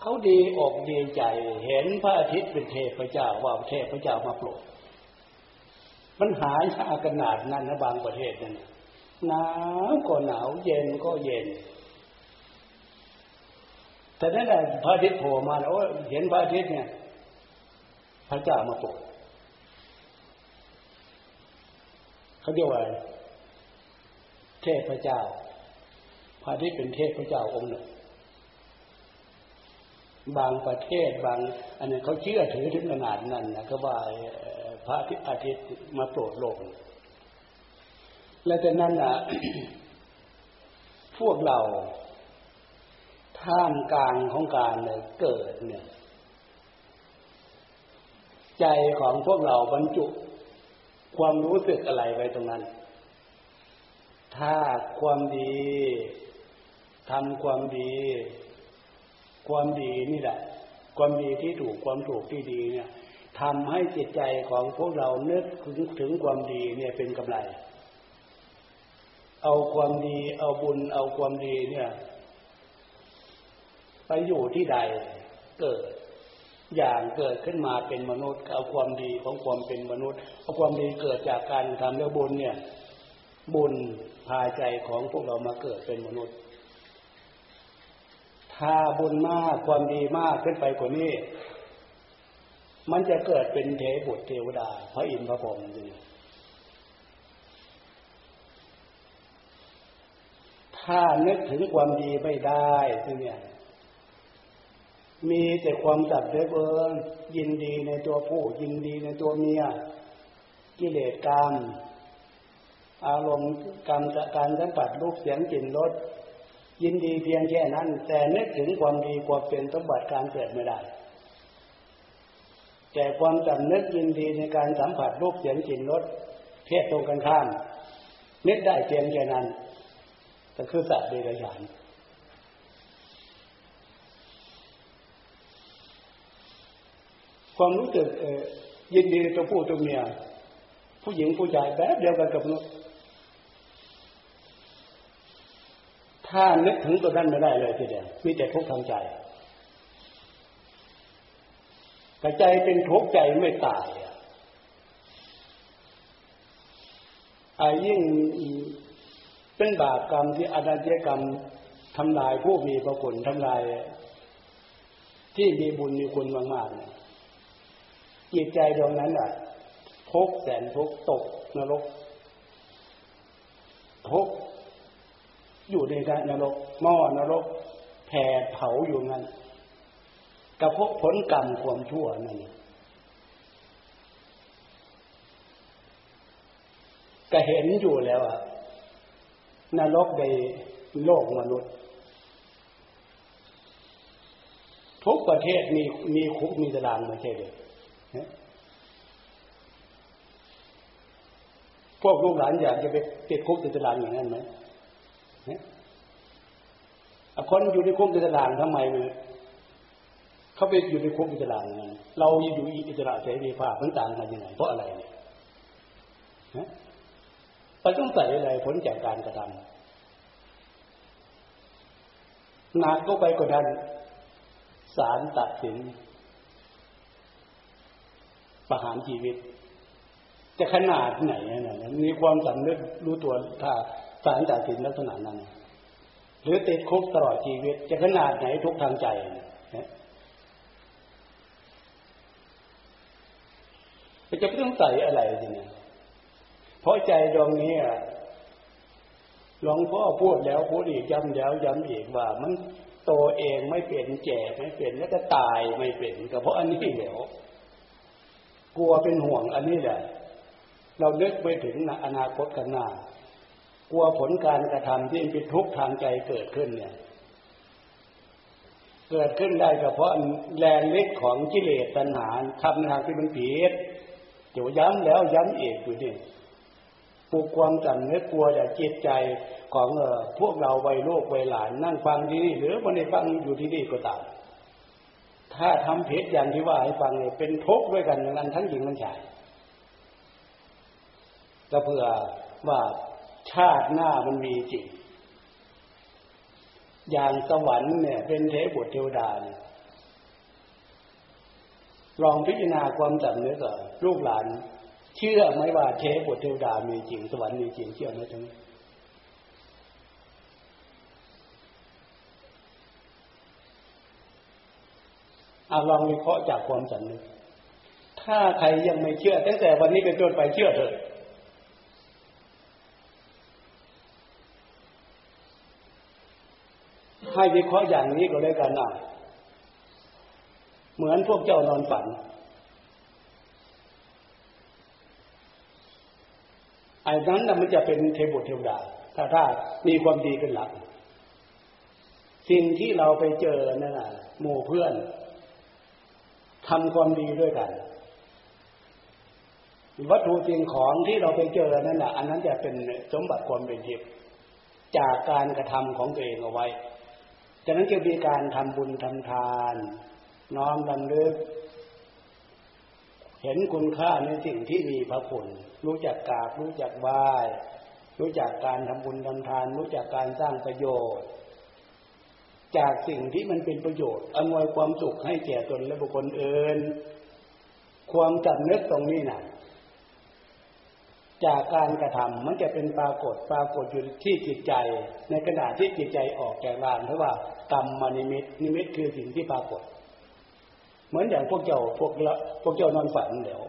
เขาดีอกดีใจ เห็นพระอาทิตย์เป็นเทพเจ้าว่าเทพเจ้ามาโปรดมันหายากขนาดนั้นนะบางประเทศนั่นหนาวก็หนาวเย็นก็เย็น แต่นั่นแหละพระอาทิตย์โผล่มาแล้วเห็นพระอาทิตย์เนี่ย พระเจ้ามาโปรดเขาเรียกว่าเทพเจ้า พระอาทิตย์เป็นเทพเจ้าองค์หนึ่งบางประเทศบาง อันนี้เขาเชื่อถือถึงขนาดนั้นนะก็ว่าพระอาทิตย์มาโปรดโลก และจากนั้นอะ พวกเรา ท่ามกลางของการเลยเกิดเนี่ย ใจของพวกเราบรรจุ ความรู้สึกอะไรไว้ตรงนั้น ถ้าความดีทำความดี ความดีนี่แหละ ความดีที่ถูกความถูกที่ดีเนี่ยทำให้จิตใจของพวกเราเนึกถึงถึงความดีเนี่ยเป็นกำไร เอาความดี เอาบุญ เอาความดีเนี่ย ไปอยู่ที่ใดเกิด อย่างเกิดขึ้นมาเป็นมนุษย์เอาความดีของความเป็นมนุษย์เอาความดีเกิดจากการทำเรื่องบุญเนี่ย บุญพาใจของพวกเรามาเกิดเป็นมนุษย์ ถ้าบุญมากความดีมากขึ้นไปกว่านี้ มันจะเกิดเป็นเทบุตรเทวดา พระอินทร์พระพรหมจริงถ้านึกถึงความดีไม่ได้ที่เนี่ย มีแต่ความสัตว์เเบินยินดีในตัวผู้ ยินดีในตัวเมียกิเลสกรรมอารมณ์กรรมการสัมผัสรูปเสียงกลิ่นรสยินดีเพียงแค่นั้น แต่นึกถึงความดีความเป็นสมบัติการเกิดไม่ได้ แต่ความจำนึกยินดีในการสัมผัสรูปเสียงกลิ่นรสเพศตรงกันข้ามนึกได้เพียงแค่นั้นก็คือสัตว์เดรัจฉาน ความรู้สึกยินดีตัวผู้ตัวเมีย ผู้หญิงผู้ชายแบบเดียวกันกับนกถ้านึกถึงตัวนั้นไม่ได้เลยทีเดียวมีแต่ทุกข์ทางใจแต่ใจเป็นทุกข์ใจไม่ตายอายิ่งเป็นบาปกรรมที่อนันตกรรมทำลายผู้มีพระคุณทำลายที่มีบุญมีคุณมากๆเนี่ย จิตใจดวงนั้นอะทุกแสนทุกตกนรกทุกอยู่ในนรกหม้อนรกแผ่เผาอยู่นั้นกับพบผลกรรมความชั่วนั่นก็เห็นอยู่แล้วอะนรกในโลกมนุษย์ ทุกประเทศมีมีคุกมีตารางไม่ใช่เด้อ พวกลูกหลานอยากจะไปติดคุกติดตารางอย่างนั้นไหมคนอยู่ในคุกในตารางทำไมเนี่ยเขาไปอยู่ในคุกในตารางเราอยู่อิสระเสรีภาพมันต่างกันยังไงเพราะอะไรเนี่ยเราต้องใส่อะไรผลจากการกระทำหนักก็ไปกดดันศาลตัดสิน ประหารชีวิต จะขนาดไหนนะมีความสำนึกรู้ตัวถ้าศาลตัดสินลักษณะนั้น หรือติดคุกตลอดชีวิต จะขนาดไหนทุกทางใจจะต้องใส่อะไรทีนี้เพราะใจดวงนี้หลวงพ่อพูดแล้วพูดอีกย้ำแล้วย้ำอีกว่า มันโตเองไม่เป็นแก่ไม่เป็นแล้วก็ตายไม่เป็นก็เพราะอันนี้เดี๋ยว กลัวเป็นห่วงอันนี้แหละ เราเลิกไปถึงอนาคตกันหน้ากลัวผลการกระทำที่เป็นทุกข์ทางใจเกิดขึ้นเนี่ย เกิดขึ้นได้ก็เพาะแรงเล็กของกิเลสตัณหาทำในทางที่มันผิดเดี๋ยวย้ำแล้วย้ำอีกอยู่นี่ปลุกความจำเนื้อกลัวจากจิตใจของเออพวกเราวัยลูกวัยหลานนั่งฟังที่นี่หรือวันนี้ฟังอยู่ที่นี่ก็ตาม ถ้าทำเพจอย่างที่ว่าให้ฟังเนี่ยเป็นทุกข์ด้วยกันอย่างนั้นทั้งหญิงทั้งชายก็เพื่อว่าชาติหน้ามันมีจริง อย่างสวรรค์เนี่ย เป็นเทพบุตรเทวดาเนี่ยลองพิจารณาความจำเนื้อก่อนลูกหลาน เชื่อไหมว่าเทพบุตรเทวดามีจริง สวรรค์มีจริงเชื่อไหมทั้งนี้ เอาลองวิเคราะห์จากความจำนึกถ้าใครยังไม่เชื่อ ตั้งแต่วันนี้เป็นต้นไปเชื่อเถอะให้วิเคราะห์อย่างนี้ก็เลยกันนะเหมือนพวกเจ้านอนฝัน ไอ้นั้นนะมันจะเป็นเทบุตรเทวดา ถ้าถ้ามีความดีเป็นหลัก สิ่งที่เราไปเจอนั่นน่ะหมู่เพื่อน ทำความดีด้วยกัน วัตถุสิ่งของที่เราไปเจอนั่นแหละอันนั้นจะเป็นสมบัติความเป็นทิพย์จากการกระทำของตัวเองเอาไว้ฉะนั้นจะมีการทำบุญทำทาน น้อมรำลึก เห็นคุณค่าในสิ่งที่มีพระคุณรู้จักกราบรู้จักไหว้รู้จักการทำบุญทำทาน รู้จักการสร้างประโยชน์ จากสิ่งที่มันเป็นประโยชน์อำนวยความสุขให้แก่ตนและบุคคลอื่น ความจำนึกตรงนี้นะ่ะจากการกระทำมันจะเป็นปรากฏปรากฏอยู่ที่จิตใจ ในขณะที่จิตใจออกจากลานเพราะว่ากรรมมานิมิตนิมิตคือสิ่งที่ปรากฏ เหมือนอย่างพวกเจ้าพวกละพวกเจ้านอนฝันเดี๋ยว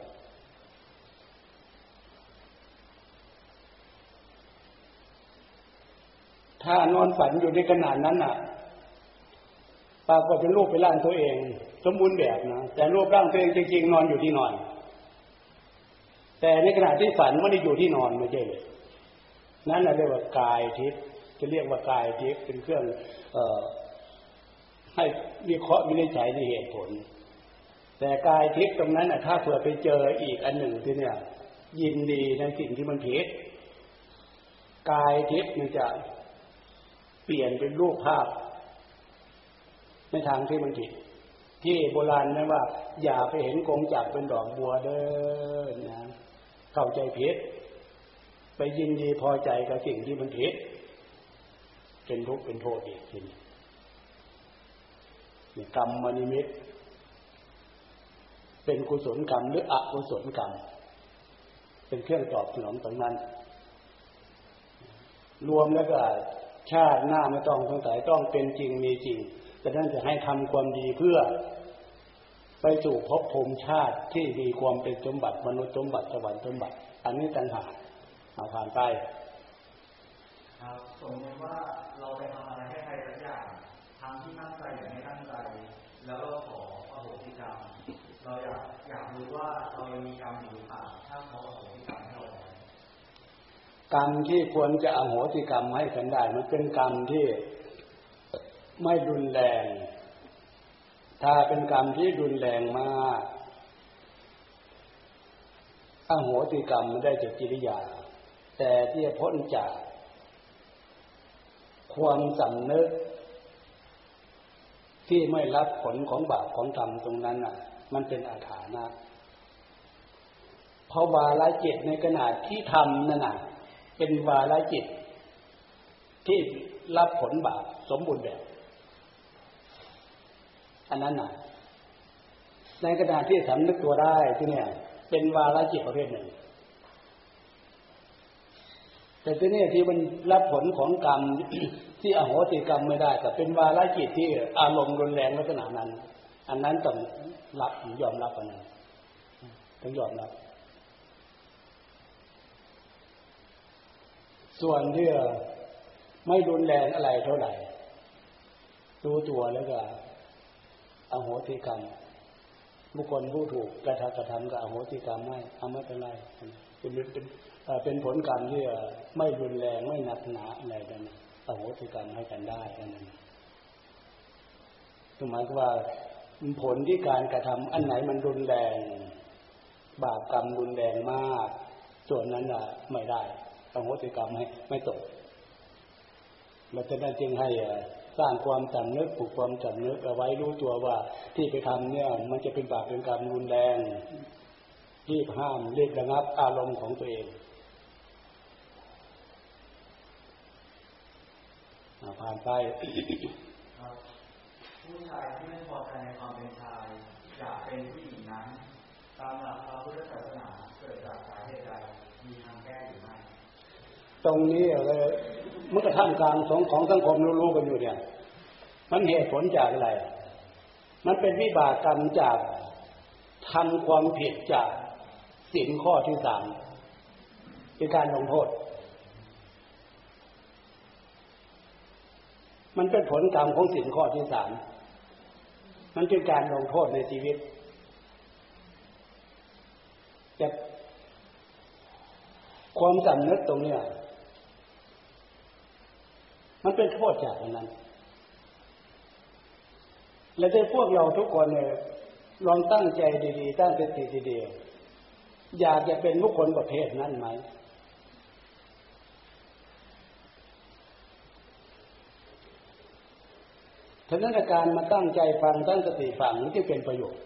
ถ้านอนฝันอยู่ในขณะนั้นน่ะ ปรากฏเป็นรูปเป็นร่างตัวเอง สมบูรณ์แบบนะแต่รูปร่างตัวเองจริงๆนอนอยู่ที่นอน แต่ในขณะที่ฝันไม่ได้อยู่ที่นอนไม่ใช่เลยนั่นเรียกว่ากายทิพย์จะเรียกว่ากายทิพย์เป็นเครื่องเอให้วิเคราะห์วินิจฉัยในเหตุผล แต่กายทิพย์ตรงนั้นถ้าเผื่อไปเจออีกอันหนึ่งที่เนี่ย ยินดีในสิ่งที่มันผิดกายทิพย์มันจะเปลี่ยนเป็นรูปภาพ ในทางที่มันผิด ที่โบราณนั้นว่า อย่าไปเห็นกงจักเป็นดอกบัวเด้อนะเข้าใจผิดไปยินดีพอใจกับสิ่งที่มันผิดเป็นทุกข์เป็นโทษอีกทีนี้กรรมมนิมิตเป็นกุศลกรรมหรืออกุศลกรรม เป็นเครื่องตอบสนองตรงนั้น รวมแล้วก็ชาติหน้าไม่ต้องสงสัยต้องเป็นจริงมีจริง แต่ท่านจะให้ทำความดีเพื่อ ไปสู่ภพภูมิชาติที่มีความเป็นสมบัติมนุษย์สมบัติสวรรค์สมบัติ อันนี้ต่างหากเอาผ่านไปครับสมมติว่าเราไปทำอะไรให้ใครสักอย่างทำที่ตั้งใจหรือไม่ตั้งใจ แล้วเราขออโหสิกรรมเราอยากอยากรู้ว่าเรายังมีกรรมอยู่หรือเปล่าถ้าเขาอโหสิกรรมให้เรากรรมที่ควรจะอโหสิกรรมให้กันได้ มันเป็นกรรมที่ ไม่รุนแรง ถ้าเป็นกรรมที่รุนแรงมากอโหสิกรรมมันได้จากกิริยา แต่ที่จะพ้นจาก ความสำนึก ที่ไม่รับผลของบาปของกรรมตรงนั้นอะ มันเป็นอาถานะเพราะวาลจิตในขณะที่ทำนั่นน่ะ เป็นวาลจิตที่รับผลบาปสมบูรณ์แบบ อันนั้นน่ะ ในขณะดาษที่สำนึกตัวได้ที่เนี่ย เป็นวาลจิตประเภทหนึ่ง แต่ที่นี่ที่มันรับผลของกรรมที่อโหสิกรรมไม่ได้แต่เป็นวาลจิตที่อารมณ์รุนแรงลักษณะนั้น อันนั้นต้องรับยอมรับอันนั้นต้องยอมรับ ส่วนที่ไม่รุนแรงอะไรเท่าไหร่รู้ตัวแล้วก็ อโหสิกรรม บุคคลผู้ถูกกระทำกระทำก็อโหสิกรรมไม่เอาไม่เป็นไรเป็นเป็นเป็นผลกรรมที่ไม่รุนแรงไม่หนักหนาอะไรกันอโหสิกรรมให้กันได้อันนั้นหมายว่าผลที่การกระทำอันไหนมันรุนแรง บาปกรรมรุนแรงมาก ส่วนนั้นอะ ไม่ได้อโหสิกรรมให้ไม่ตกเราจะได้จึงให้ สร้างความจำนึกปลูกความจำนึกเอาไว้รู้ตัวว่าที่ไปทำเนี่ย มันจะเป็นบาปเป็นกรรมรุนแรงรีบห้ามรีบระงับอารมณ์ของตัวเองผ่านไปผู้ชายที่ไม่พอใจในความเป็นชายอยากเป็นผู้หญิงนั้น ตามหลักพระพุทธศาสนาเกิดจากสาเหตุใดมีทางแก้หรือไม่ตรงนี้เลย มันก็ท่ามกลางสองของสังคมรู้ๆกันอยู่เนี่ย มันเหตุผลจากอะไร มันเป็นวิบากกรรมจากทำความผิดจากสิ่งข้อที่สามเป็นการลงโทษ มันเป็นผลกรรมของสิ่งข้อที่สามมันเป็นการลงโทษในชีวิตจะความสำนึกตรงเนี้ย มันเป็นโทษจากนั้น และในพวกเราทุกคนเนี่ยลองตั้งใจดีๆ ตั้งสติดีๆอยากจะเป็นบุคคลประเภทนั้นไหมฉะนั้นการมาตั้งใจฟังตั้งสติฟังนี่จะเป็นประโยชน์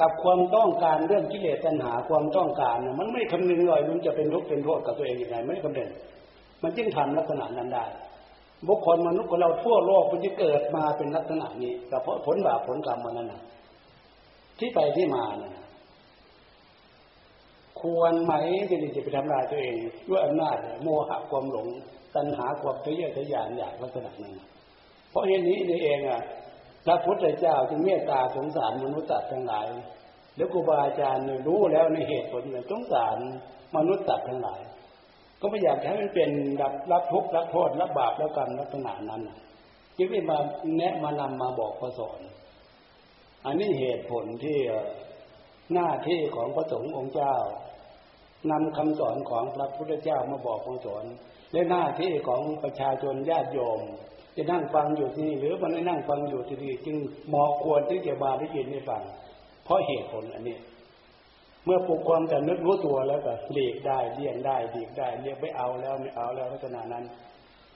กับความต้องการเรื่องกิเลสตัณหาความต้องการ มันไม่คำนึงเลยมันจะเป็นทุกข์เป็นโทษกับตัวเองยังไงไม่คำนึง มันจึงทำลักษณะนั้นได้ บุคคลมนุษย์ของเราทั่วโลกมันจะเกิดมาเป็นลักษณะนี้แต่เพราะผลบาปผลกรรมมันนั่นนะที่ไปที่มาเนี่ยควรไหมที่จะไปทำลายตัวเอง ด้วยอำนาจโมหะความหลง ตัณหาความทะเยอทะยานอยากลักษณะนั้น เพราะเหตุนี้นี่เองอะพระพุทธเจ้าจึงเมตตาสงสารมนุษย์สัตว์ทั้งหลาย แล้วครูบาอาจารย์รู้แล้วในเหตุผลเนี่ยสงสารมนุษย์สัตว์ทั้งหลาย ก็ไม่อยากให้มันเป็นรับรับทุกข์รับโทษรับบาปแล้วกรรมลักษณะนั้นจึงได้มาแนะมานำมาบอกพระสอน อันนี้เหตุผลที่หน้าที่ของพระสงฆ์องค์เจ้านำคำสอนของพระพุทธเจ้ามาบอกขอสอนและหน้าที่ของประชาชนญาติโยมจะนั่งฟังอยู่ที่นี่หรือมันไม่นั่งฟังอยู่ที่นี่จึงเหมาะควรที่จะมาได้ยินได้ฟัง เพราะเหตุผลอันนี้ เมื่อปลุกความแต่นึกรู้ตัวแล้วก็หลีกได้เลี่ยงได้หลีกได้เรียกไม่เอาแล้วไม่เอาแล้วลักษณะนั้น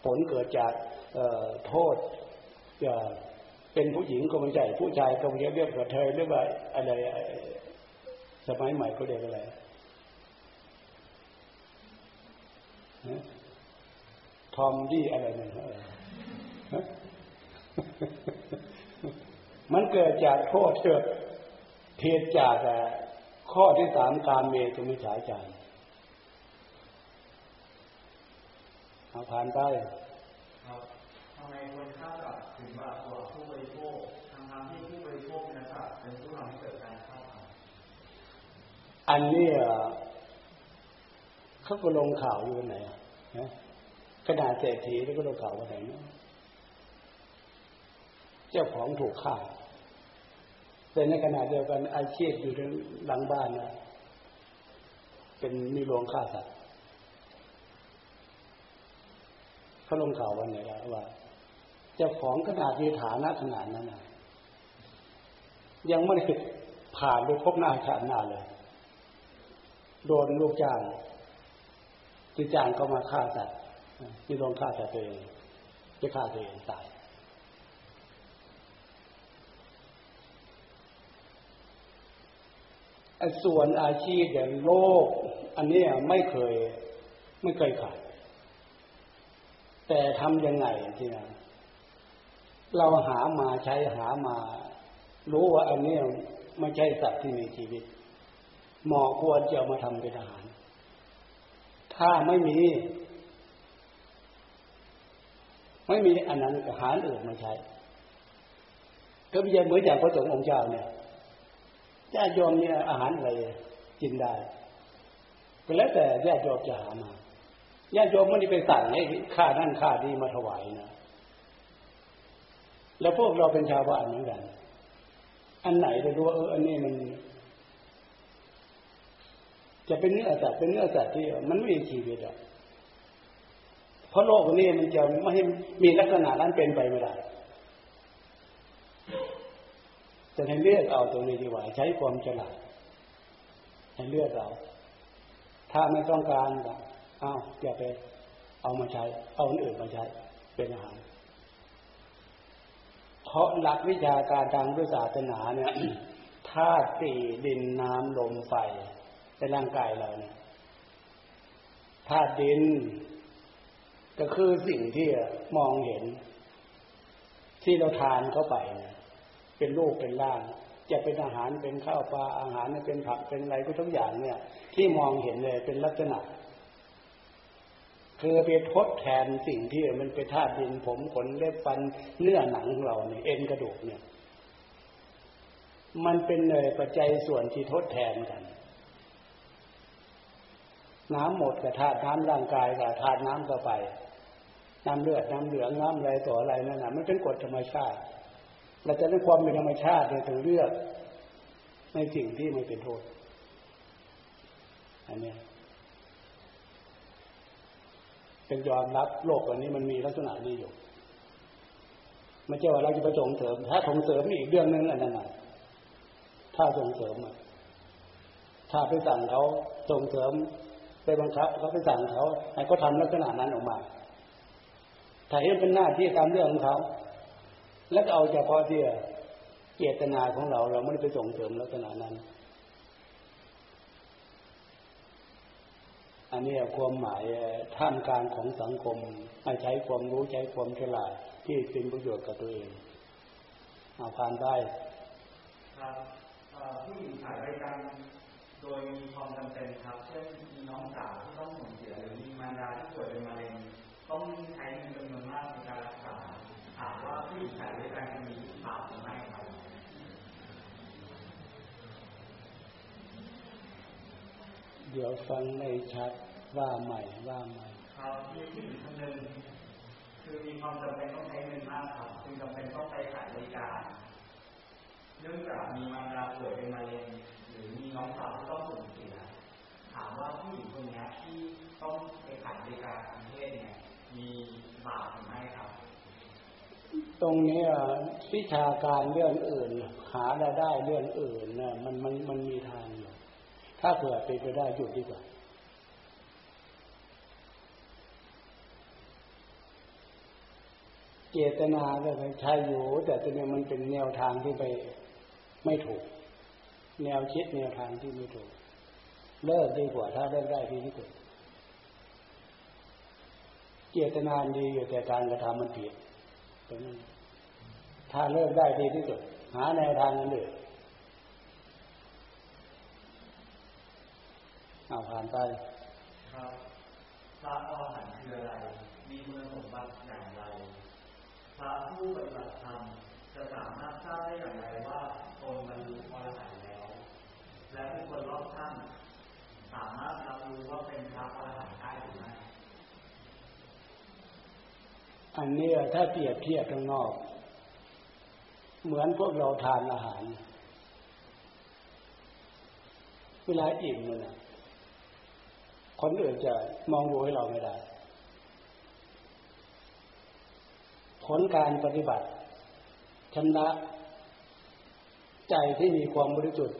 ผลเกิดจากโทษเป็นผู้หญิงก็ไม่ใช่ผู้ชายก็ไม่เรียกกระเทยเรียกว่าอะไรสมัยใหม่ก็เรียกอะไรทอมดี้อะไรนั่นมันเกิดจากโทษเกิดเทียจาก ข้อที่สามการเมตุมิฉาจารเอาผ่านไปทำไมคนฆ่าสัตว์ถึงบาปกว่าผู้บริโภคทั้งทที่ผู้บริโภคเป็นสัตว์เป็นผู้ทำให้เกิดการฆ่าสัตว์อันนี้เขาก็ลงข่าวอยู่ไหนนะขนาดเศรษฐีแล้วก็ลงข่าวว่าไหนเนาะเจ้าของถูกฆ่า แต่ในขณะเดียวกันอาชีพอยู่หลังบ้านนะเป็นมีหลวงฆ่าสัตว์เขาลงข่าววันไหนละว่าเจ้าของขนาดมีฐานะขนาดนั้นนะยังไม่ได้ผ่านไปพบหน้าชาติหน้าเลย โดนลูกจ้างที่จ้างก็มาฆ่าสัตว์ที่ลงฆ่าสัตว์ตัวเองจะฆ่าตัวเองตาย ส่วนอาชีพอย่างโลก อันนี้ไม่เคยไม่เคยขาด แต่ทำยังไงที่นะเราหามาใช้หามา รู้ว่าอันนี้ไม่ใช่สัตว์ที่มีชีวิตหมอควรจะมาทำเป็นอาหาร ถ้าไม่มี ไม่มีอันนั้นอาหารอื่นมาใช้ ก็ไม่ใช่เหมือนอย่างพระสงฆ์องค์เจ้าเนี่ย ญาติโยมเนี่ยอาหารอะไรกินได้ก็แล้วแต่ญาติโยมจะหามาญาติโยมไม่ได้ไปสั่งให้ข้านั่นข้าดีมาถวายนะแล้วพวกเราเป็นชาวบ้านเหมือนกัน อันไหนจะรู้ว่าเอออันนี้มัน จะเป็นเนื้อสัตว์เป็นเนื้อสัตว์ที่มันไม่มีชีวิตอะเพราะโลกนี้มันจะไม่ให้มีลักษณะนั้นเป็นไปไม่ได้ จะให้เลือกเอาตรงนี้ดีกว่าใช้ความฉลาดให้เลือกเอาถ้าไม่ต้องการก็เอาอย่าไปเอามาใช้ เอาอื่นมาใช้เป็นอาหารเพราะหลักวิชาการทางพุทธศาสนาเนี่ยธาตุสี่ดินน้ำลมไฟในร่างกายเราเนี่ยธาตุดิน ก็คือสิ่งที่มองเห็น ที่เราทานเข้าไปเนี่ย เป็นรูปเป็นร่าง จะเป็นอาหารเป็นข้าวปลาอาหารเป็นผักเป็นอะไรก็ทุกอย่างเนี่ย ที่มองเห็นเลยเป็นลักษณะคือไปทดแทนสิ่งที่มันเป็นธาตุดินผมขนเล็บฟันเนื้อหนังของเราเนี่ยเอ็นกระดูกเนี่ย มันเป็นเลยปัจจัยส่วนที่ทดแทนกัน น้ำหมดกับธาตุน้ำร่างกายกับธาตุน้ำก็ไป น้ำเลือดน้ำเหลืองน้ำอะไรต่ออะไรนั่นนะมันเป็นกฎธรรมชาติ เราจะได้ความเป็นธรรมชาติเนี่ยถึงเลือก ในสิ่งที่ไม่เป็นโทษ อันนี้เป็นยอมรับโลกอันนี้มันมีลักษณะนี้อยู่ไม่ใช่ว่าเราจะไปส่งเสริม ถ้าส่งเสริมนี่อีกเรื่องหนึ่งอันนั้นนะถ้าส่งเสริมถ้าไปสั่งเขาส่งเสริมไปบังคับเขาไปสั่งเขาให้เขาทาลักษณะนั้นออกมาถ้าเห็นเป็นหน้าที่ตามเรื่องของเขา แล้วก็เอาเฉพาะที่เจตนาของเรา เราไม่ได้ไปส่งเสริมลักษณะนั้น อันนี้ความหมายท่ามกลางของสังคมให้ใช้ความรู้ใช้ความฉลาดที่เป็นประโยชน์กับตัวเองเอาผ่านได้ครับผู้หญิงขายบริการโดยมีความจำเป็นครับ เช่นมีน้องสาวที่ต้องสูญเสียหรือมีมารดาที่ป่วยเป็นมะเร็งต้องใช้เงินจำนวนมากในการรักษาถาม ว่าผู้หญิงขายบริการมีบาปหรือไม่ครับเดี๋ยวฟังไม่ชัดว่าใหม่ว่าใหม่ครับมีผู้หญิงคนหนึ่งคือมีความจำเป็นต้องใช้เงินมากครับจึงจำเป็นต้องไปขายบริการเนื่องจากมีมารดาป่วยเป็นมะเร็งหรือมีน้องสาวที่ต้องสูญเสียถามว่าผู้หญิงคนนี้ที่ต้องไปขายบริการทางเพศเนี่ยมีบาปหรือไม่ครับ ตรงนี้วิชาการเรื่องอื่น หาได้ได้เรื่องอื่นนี่ยมันมันมันมีทางอยู่ถ้าเผื่อเป็นไปได้หยุดดีกว่าเจตนาก็ใช้อยู่แต่ตัวนี้มันเป็นแนวทางที่ไปไม่ถูก แนวคิดแนวทางที่ไม่ถูก เลิกดีกว่าถ้าเลิกได้ดีที่สุดเจตนาดีอยู่แต่การกระทำมันผิด ตรงนั้นถ้าเลิกได้ดีที่สุด หาแนวทางนั้นเลยเอาผ่านไปครับพระอรหันต์คืออะไร มีคุณสมบัติอย่างไร พระผู้ปฏิบัติธรรมจะสามารถทราบได้อย่างไรว่าตนบรรลุอรหันต์แล้ว และผู้คนรอบข้างสามารถรับรู้ว่าเป็นพระอรหันต์ได้หรือไม่ อันนี้ถ้าเปรียบเทียบข้างนอก เหมือนพวกเราทานอาหาร เวลาอิ่มเนี่ยคนอื่นจะมองดูให้เราไม่ได้ ผลการปฏิบัติชำระใจที่มีความบริสุทธิ์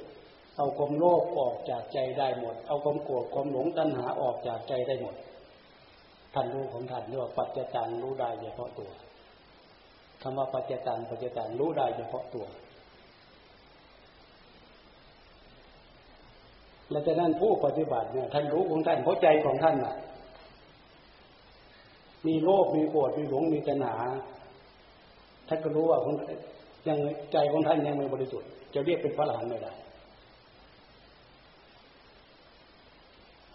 เอาความโลภออกจากใจได้หมด เอาความโกรธความหลงตัณหาออกจากใจได้หมด ท่านรู้ของท่านเรียกว่าปัจจตังรู้ได้เฉพาะตัวคำว่าปัจจตังปัจจตังรู้ได้เฉพาะตัว และจากนั้นผู้ปฏิบัติเนี่ยท่านรู้ของท่านเพราะใจของท่านน่ะ มีโลภมีโกรธมีหลงมีตัณหาท่านก็รู้ว่ายังใจของท่านยังไม่บริสุทธิ์จะเรียกเป็นพระอรหันต์ไม่ได้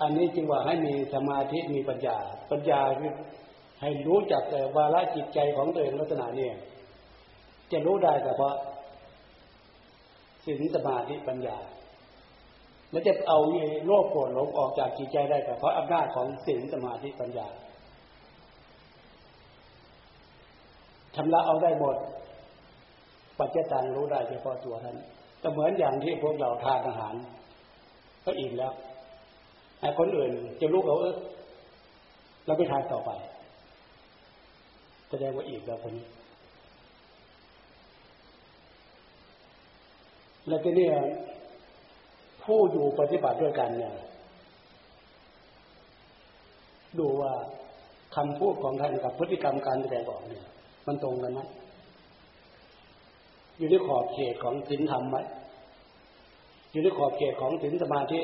อันนี้จึงว่าให้มีสมาธิมีปัญญา ปัญญาคือให้รู้จักแต่วาระจิตใจของตัวเองลักษณะนี้จะรู้ได้แต่เพราะสิ่งสมาธิปัญญา แล้วจะเอาโลภโกรธหลงออกจากจิตใจได้แต่เพราะอำนาจของสิ่งสมาธิปัญญาชำระเอาได้หมด ปัจจตังรู้ได้เฉพาะตัวท่านก็เหมือนอย่างที่พวกเราทานอาหาร ก็อิ่มแล้ว ไอ้คนอื่นจะรู้เขาเออเราไปทานต่อไป แสดงว่าอิ่มแล้วคนนี้ แล้วก็เนี่ยผู้อยู่ปฏิบัติด้วยกันเนี่ยดูว่าคำพูดของท่านกับพฤติกรรมการแสดงออกเนี่ย มันตรงกันไหมอยู่ในขอบเขตของศีลธรรมไหมอยู่ในขอบเขตของศีลสมาธิ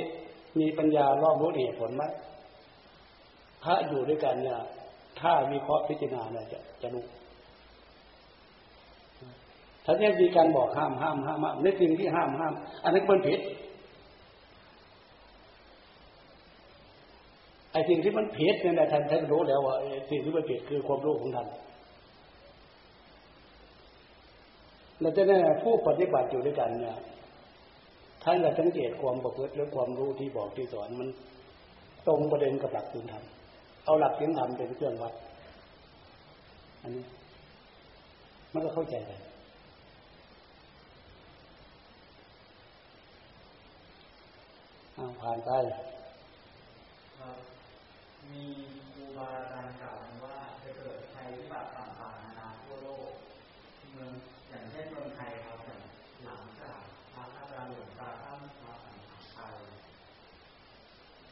มีปัญญารอบรู้เหตุผลไหมถ้าอยู่ด้วยกันเนี่ย ถ้ามีข้อพิจารณาเนี่ยจะจะรู้ถ้าเนี่ยมีการบอกห้ามห้ามห้ามในสิ่งที่ห้ามห้าม อันนั้นมันผิดไอ้สิ่งที่มันผิดเนี่ยท่านท่านรู้แล้วว่าสิ่งที่มันผิดคือความรู้ของท่านเราจะได้ผู้ปฏิบัติอยู่ด้วยกันเนี่ย ท่านจะสังเกตความประพฤติหรือความรู้ที่บอกที่สอนมันตรงประเด็นกับหลักศีลธรรม เอาหลักศีลธรรมเป็นเครื่องวัด อันนี้ มันก็เข้าใจเลยผ่านไปมีครูบาอาจารย์กล่าวว่าจะเกิดภัยพิบัติต่างๆนานาทั่วโลกเมืองอย่างเช่นเมืองไทยครับหลังจากพระอาจารย์หลวงตาท่านมาสังหารไป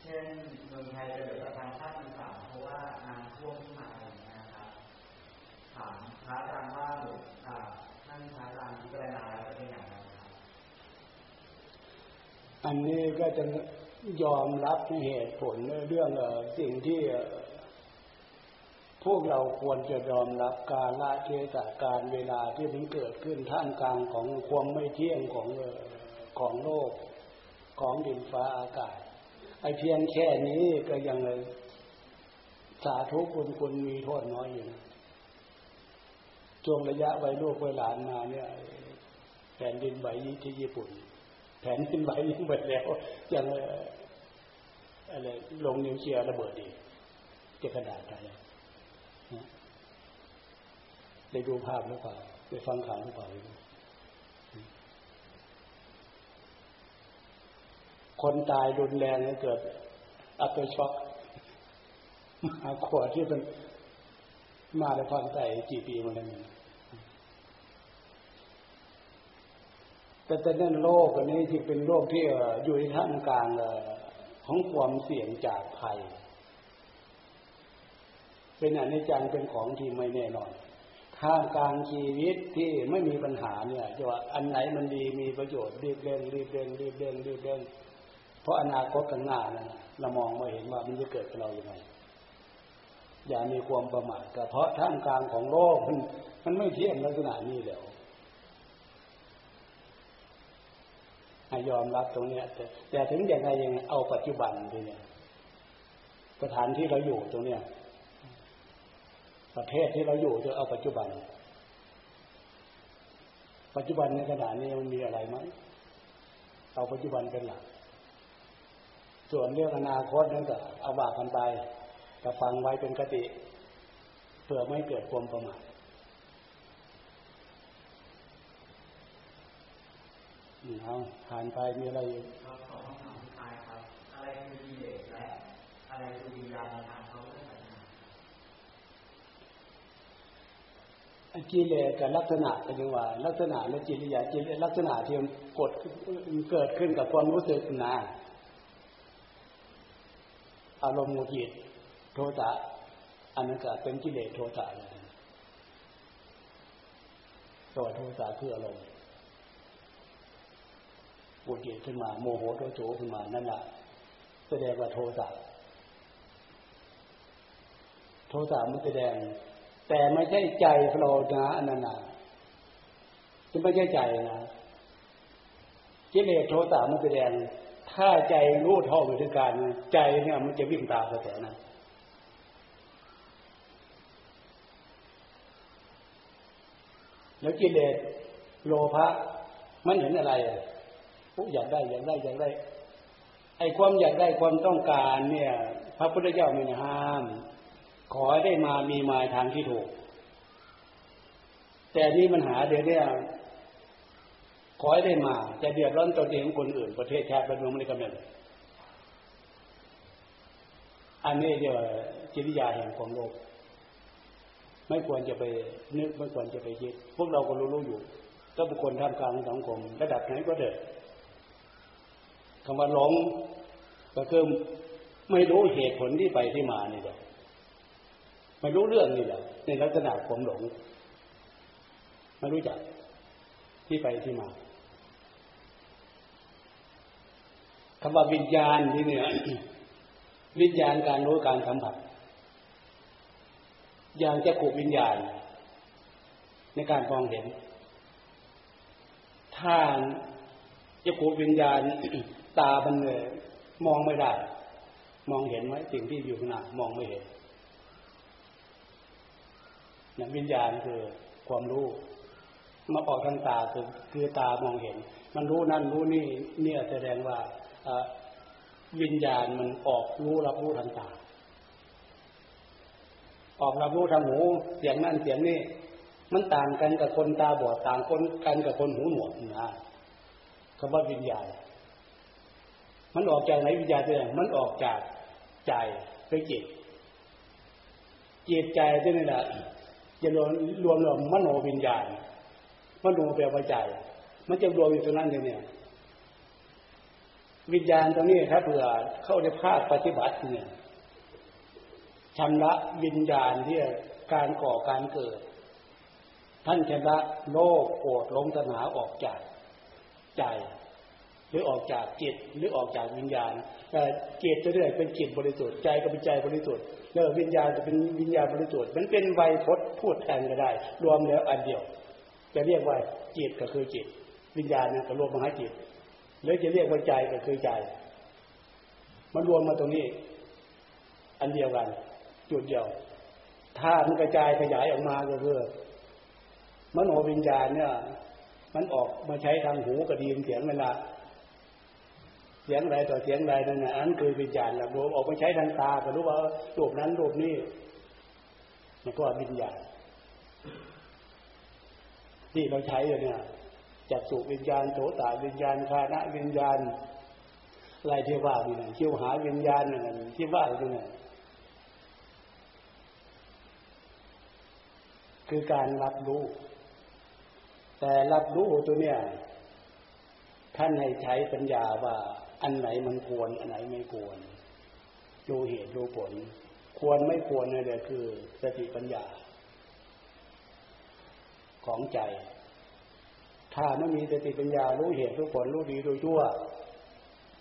เช่ นเมืองไทยจะเหลือทางภาคอีสานเพราะว่าน้ำท่วมที่มาอะไรนะครับถามพระอาจารย์ว่าหลวงท่านพระอาจารย์พิจารณาแล้วเป็นอย่างไรครับอันนี้ก็จะยอมรับเหตุผลเรื่องสิ่งที่พวกเราควรจะยอมรับการละเทศะการเวลาที่มันเกิดขึ้นท่ามกลางของความไม่เที่ยงของของโลกของดินฟ้าอากาศ อเพียงแค่นี้ก็ยังสาธุคุณคุณมีโทษน้อยอยู่ช่วงระยะไว้ลูกไว้หลานมาเนี่ยแผ่นดินไหวที่ญี่ปุ่น แผ่นดินไหวยิ่งไปแล้วยังอะไรลงนิวเคลียร์ระเบิดดีจะกระดาษอะไรได้ดูภาพหรือเปล่าได้ฟังข่าวหรือเปล่า คนตายรุนแรงเกิดอัตช็อกมาขวดที่เป็นมาในความใจกี่ปีมาแล้วแต่แต่นั่นโลกอันนี้ที่เป็นโลกที่อยู่ในท่ามกลางของความเสี่ยงจากภัย เป็นอนิจจังเป็นของที่ไม่แน่นอนท่ามกลางชีวิตที่ไม่มีปัญหาเนี่ยจะว่าอันไหนมันดีมีประโยชน์รีบเร่งรีบเร่งรีบเร่งรีบเร่งเพราะอนาคตข้างหน้านั้นเรามองมาเห็นว่ามันจะเกิดกับเราอย่างไรอย่ามีความประมาทแต่เพราะท่ามกลางของโลกมันมันไม่เที่ยงลักษณะนี้แล้วยอมรับตรงนี้แต่แต่ถึงอย่างไรยังเอาปัจจุบันทีเนี่ยสถานที่เราอยู่ตรงเนี้ยประเทศที่เราอยู่จะเอาปัจจุบัน ปัจจุบันในขณะนี้มันมีอะไรไหมเอาปัจจุบันเป็นหลัก ส่วนเรื่องอนาคตนั้นก็เอาบากกันไปจะฟังไว้เป็นกติเพื่อไม่เกิดความประมาทเอาผ่านไปมีอะไรอยู่ครับขอคำถามสุดท้ายครับ อะไรคือดีเลสและอะไรคือวิญญาณในทางเขาเรื่องปัญญากิเลสกับลักษณะเป็นยังว่าลักษณะและจิตวิญญาจิตลักษณะที่มันกดเกิดขึ้นกับความรู้สึกนะ อารมณ์หงุดหงิดโทสะอันนั้นก็เป็นกิเลสโทสะเลยตัวโทสะคืออารมณ์หงุดหงิดขึ้นมา โมโหโทโจขึ้นมานั่นแหละแสดงว่าโทสะโทสะมันแสดง แต่ไม่ใช่ใจเรานะอันนั้นนะจะไม่ใช่ใจนะกิเลสโทสะมันแสดง ถ้าใจรู้เท่าอยู่ถึงการใจเนี่ยมันจะวิ่งตามกระแสนะแล้วกิเลสโลภะมันเห็นอะไรอะอยากได้อยากได้อยากได้ ไอ้ความอยากได้ความต้องการเนี่ย พระพุทธเจ้าไม่ห้าม ขอให้ได้มามีมาทางที่ถูก แต่นี่มันหาเดี๋ยวนี้ อให้ได้มา จะเดือดร้อนตัวเองคนอื่น ประเทศชาติบ้านเมืองไม่ได้กำเนิดอันนี้เรียกว่าจิตวิญญาแห่งความโลภไม่ควรจะไปนึกไม่ควรจะไปคิด พวกเราก็รู้ๆอยู่ก็บุคคลท่ามกลางสังคมระดับไหนก็เดิดคำว่าหลงก็คือไม่รู้เหตุผลที่ไปที่มานี่แหละไม่รู้เรื่องนี่แหละในลักษณะความหลง ไม่รู้จักที่ไปที่มา คำว่าวิญญาณที่เนี่ยวิญญาณการรู้การสัมผัส อย่างจะกุวิญญาณ ในการมองเห็น ถ้าจะกุวิญญาณตาบันเลยมองไม่ได้ มองเห็นไหมสิ่งที่อยู่ข้างหน้ามองไม่เห็นนะวิญญาณคือความรู้มาออกทางตาคือคือตามองเห็น มันรู้นั่นรู้นี่ เนี่ยแสดงว่า วิญญาณมันออกรู้รับรู้ทางตาออกรับรู้ทางหูเสียงนั่นเสียงนี่มันต่างกันกับคนตาบอดต่างคนกันกับคนหูหนวกนะคำว่าวิญญาณ มันออกจากไหนวิญญาณเนี่ยมันออกจากใจไปจิตจิตใจที่นี่แหละจะรวมรวมรวมมโนวิญญาณมโนแปลว่าใจ มันจะรวมอยู่ตรงนั้นเลยเนี่ย วิญญาณตรงนี้ถ้าเผื่อเข้าในภาคปฏิบัติเนี่ยชำระวิญญาณที่การก่อการเกิด ท่านชำระโลกโกรธลงตนาออกจากใจ หรือออกจากจิตหรือออกจากวิญญาณแต่จิตจะเรื่อยเป็นจิตบริสุทธิ์ใจก็เป็นใจบริสุทธิ์แล้ววิญญาณจะเป็นวิญญาณบริสุทธิ์มันเป็นไวยพจน์พูดแทนก็ได้ รวมแล้วอันเดียว จะเรียกว่าจิตก็คือจิต วิญญาณนี่ยก็รวมมาให้จิต หรือจะเรียกว่าใจก็คือใจ มันรวมมาตรงนี้ อันเดียวกัน จุดเดียวถ้ามันกระจายขยายออกมาก็คือมโนวิญญาณเนี่ย มันออกมาใช้ทางหูกระดีมเสียงเวลาเสียงใดต่อเสียงใดนั่นนะอันคือวิญญาณแล้วรวมออกมาใช้ทางตาก็รู้ว่ารูปนั้นรูปนี้มันก็วิญญาณที่เราใช้เนี่ย จักสุวิญญาณโสตวิญญาณคานะวิญญาณอะไรที่ว่านี่นะคิวหาวิญญาณนั่นที่ว่าอะไรนี่คือการรับรู้ แต่รับรู้ตัวเนี้ยท่านให้ใช้ปัญญาว่า อันไหนมันควร อันไหนไม่ควรดูเหตุดูผล ควรไม่ควรเนี่ยคือสติปัญญา ของใจ ถ้าไม่มีสติปัญญารู้เหตุรู้ผลรู้ดีรู้ชั่ว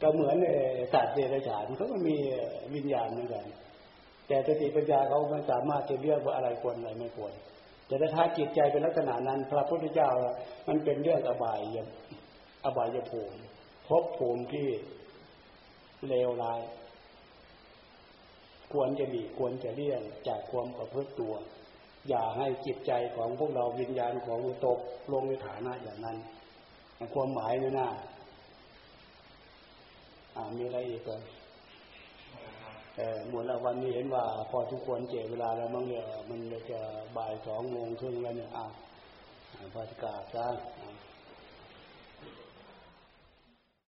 ก็เหมือนสัตว์เดรัจฉานเขาก็มีวิญญาณเหมือนกันแต่สติปัญญาเขาไม่สามารถจะเลือกว่าอะไรควรอะไรไม่ควร แต่ถ้าจิตใจเป็นลักษณะนั้น พระพุทธเจ้ามันเป็นเรื่องอบายยอบายภูมิพบภูมิที่เลวร้าย ควรจะดีควรจะเลี่ยงจากความประพฤติตัว อย่าให้จิตใจของพวกเราวิญญาณของตกลงในฐานะอย่างนั้นความหมายไม่น่าอ่ามีอะไรอีกไหมเออหมดแล้ววันนี้เห็นว่า พอทุกคนเจเวลาแล้วมั้งเนี่ยมันจะบ่ายสองโมงครึ่งแล้วเนี่ยอ่าพอจะกาศซะ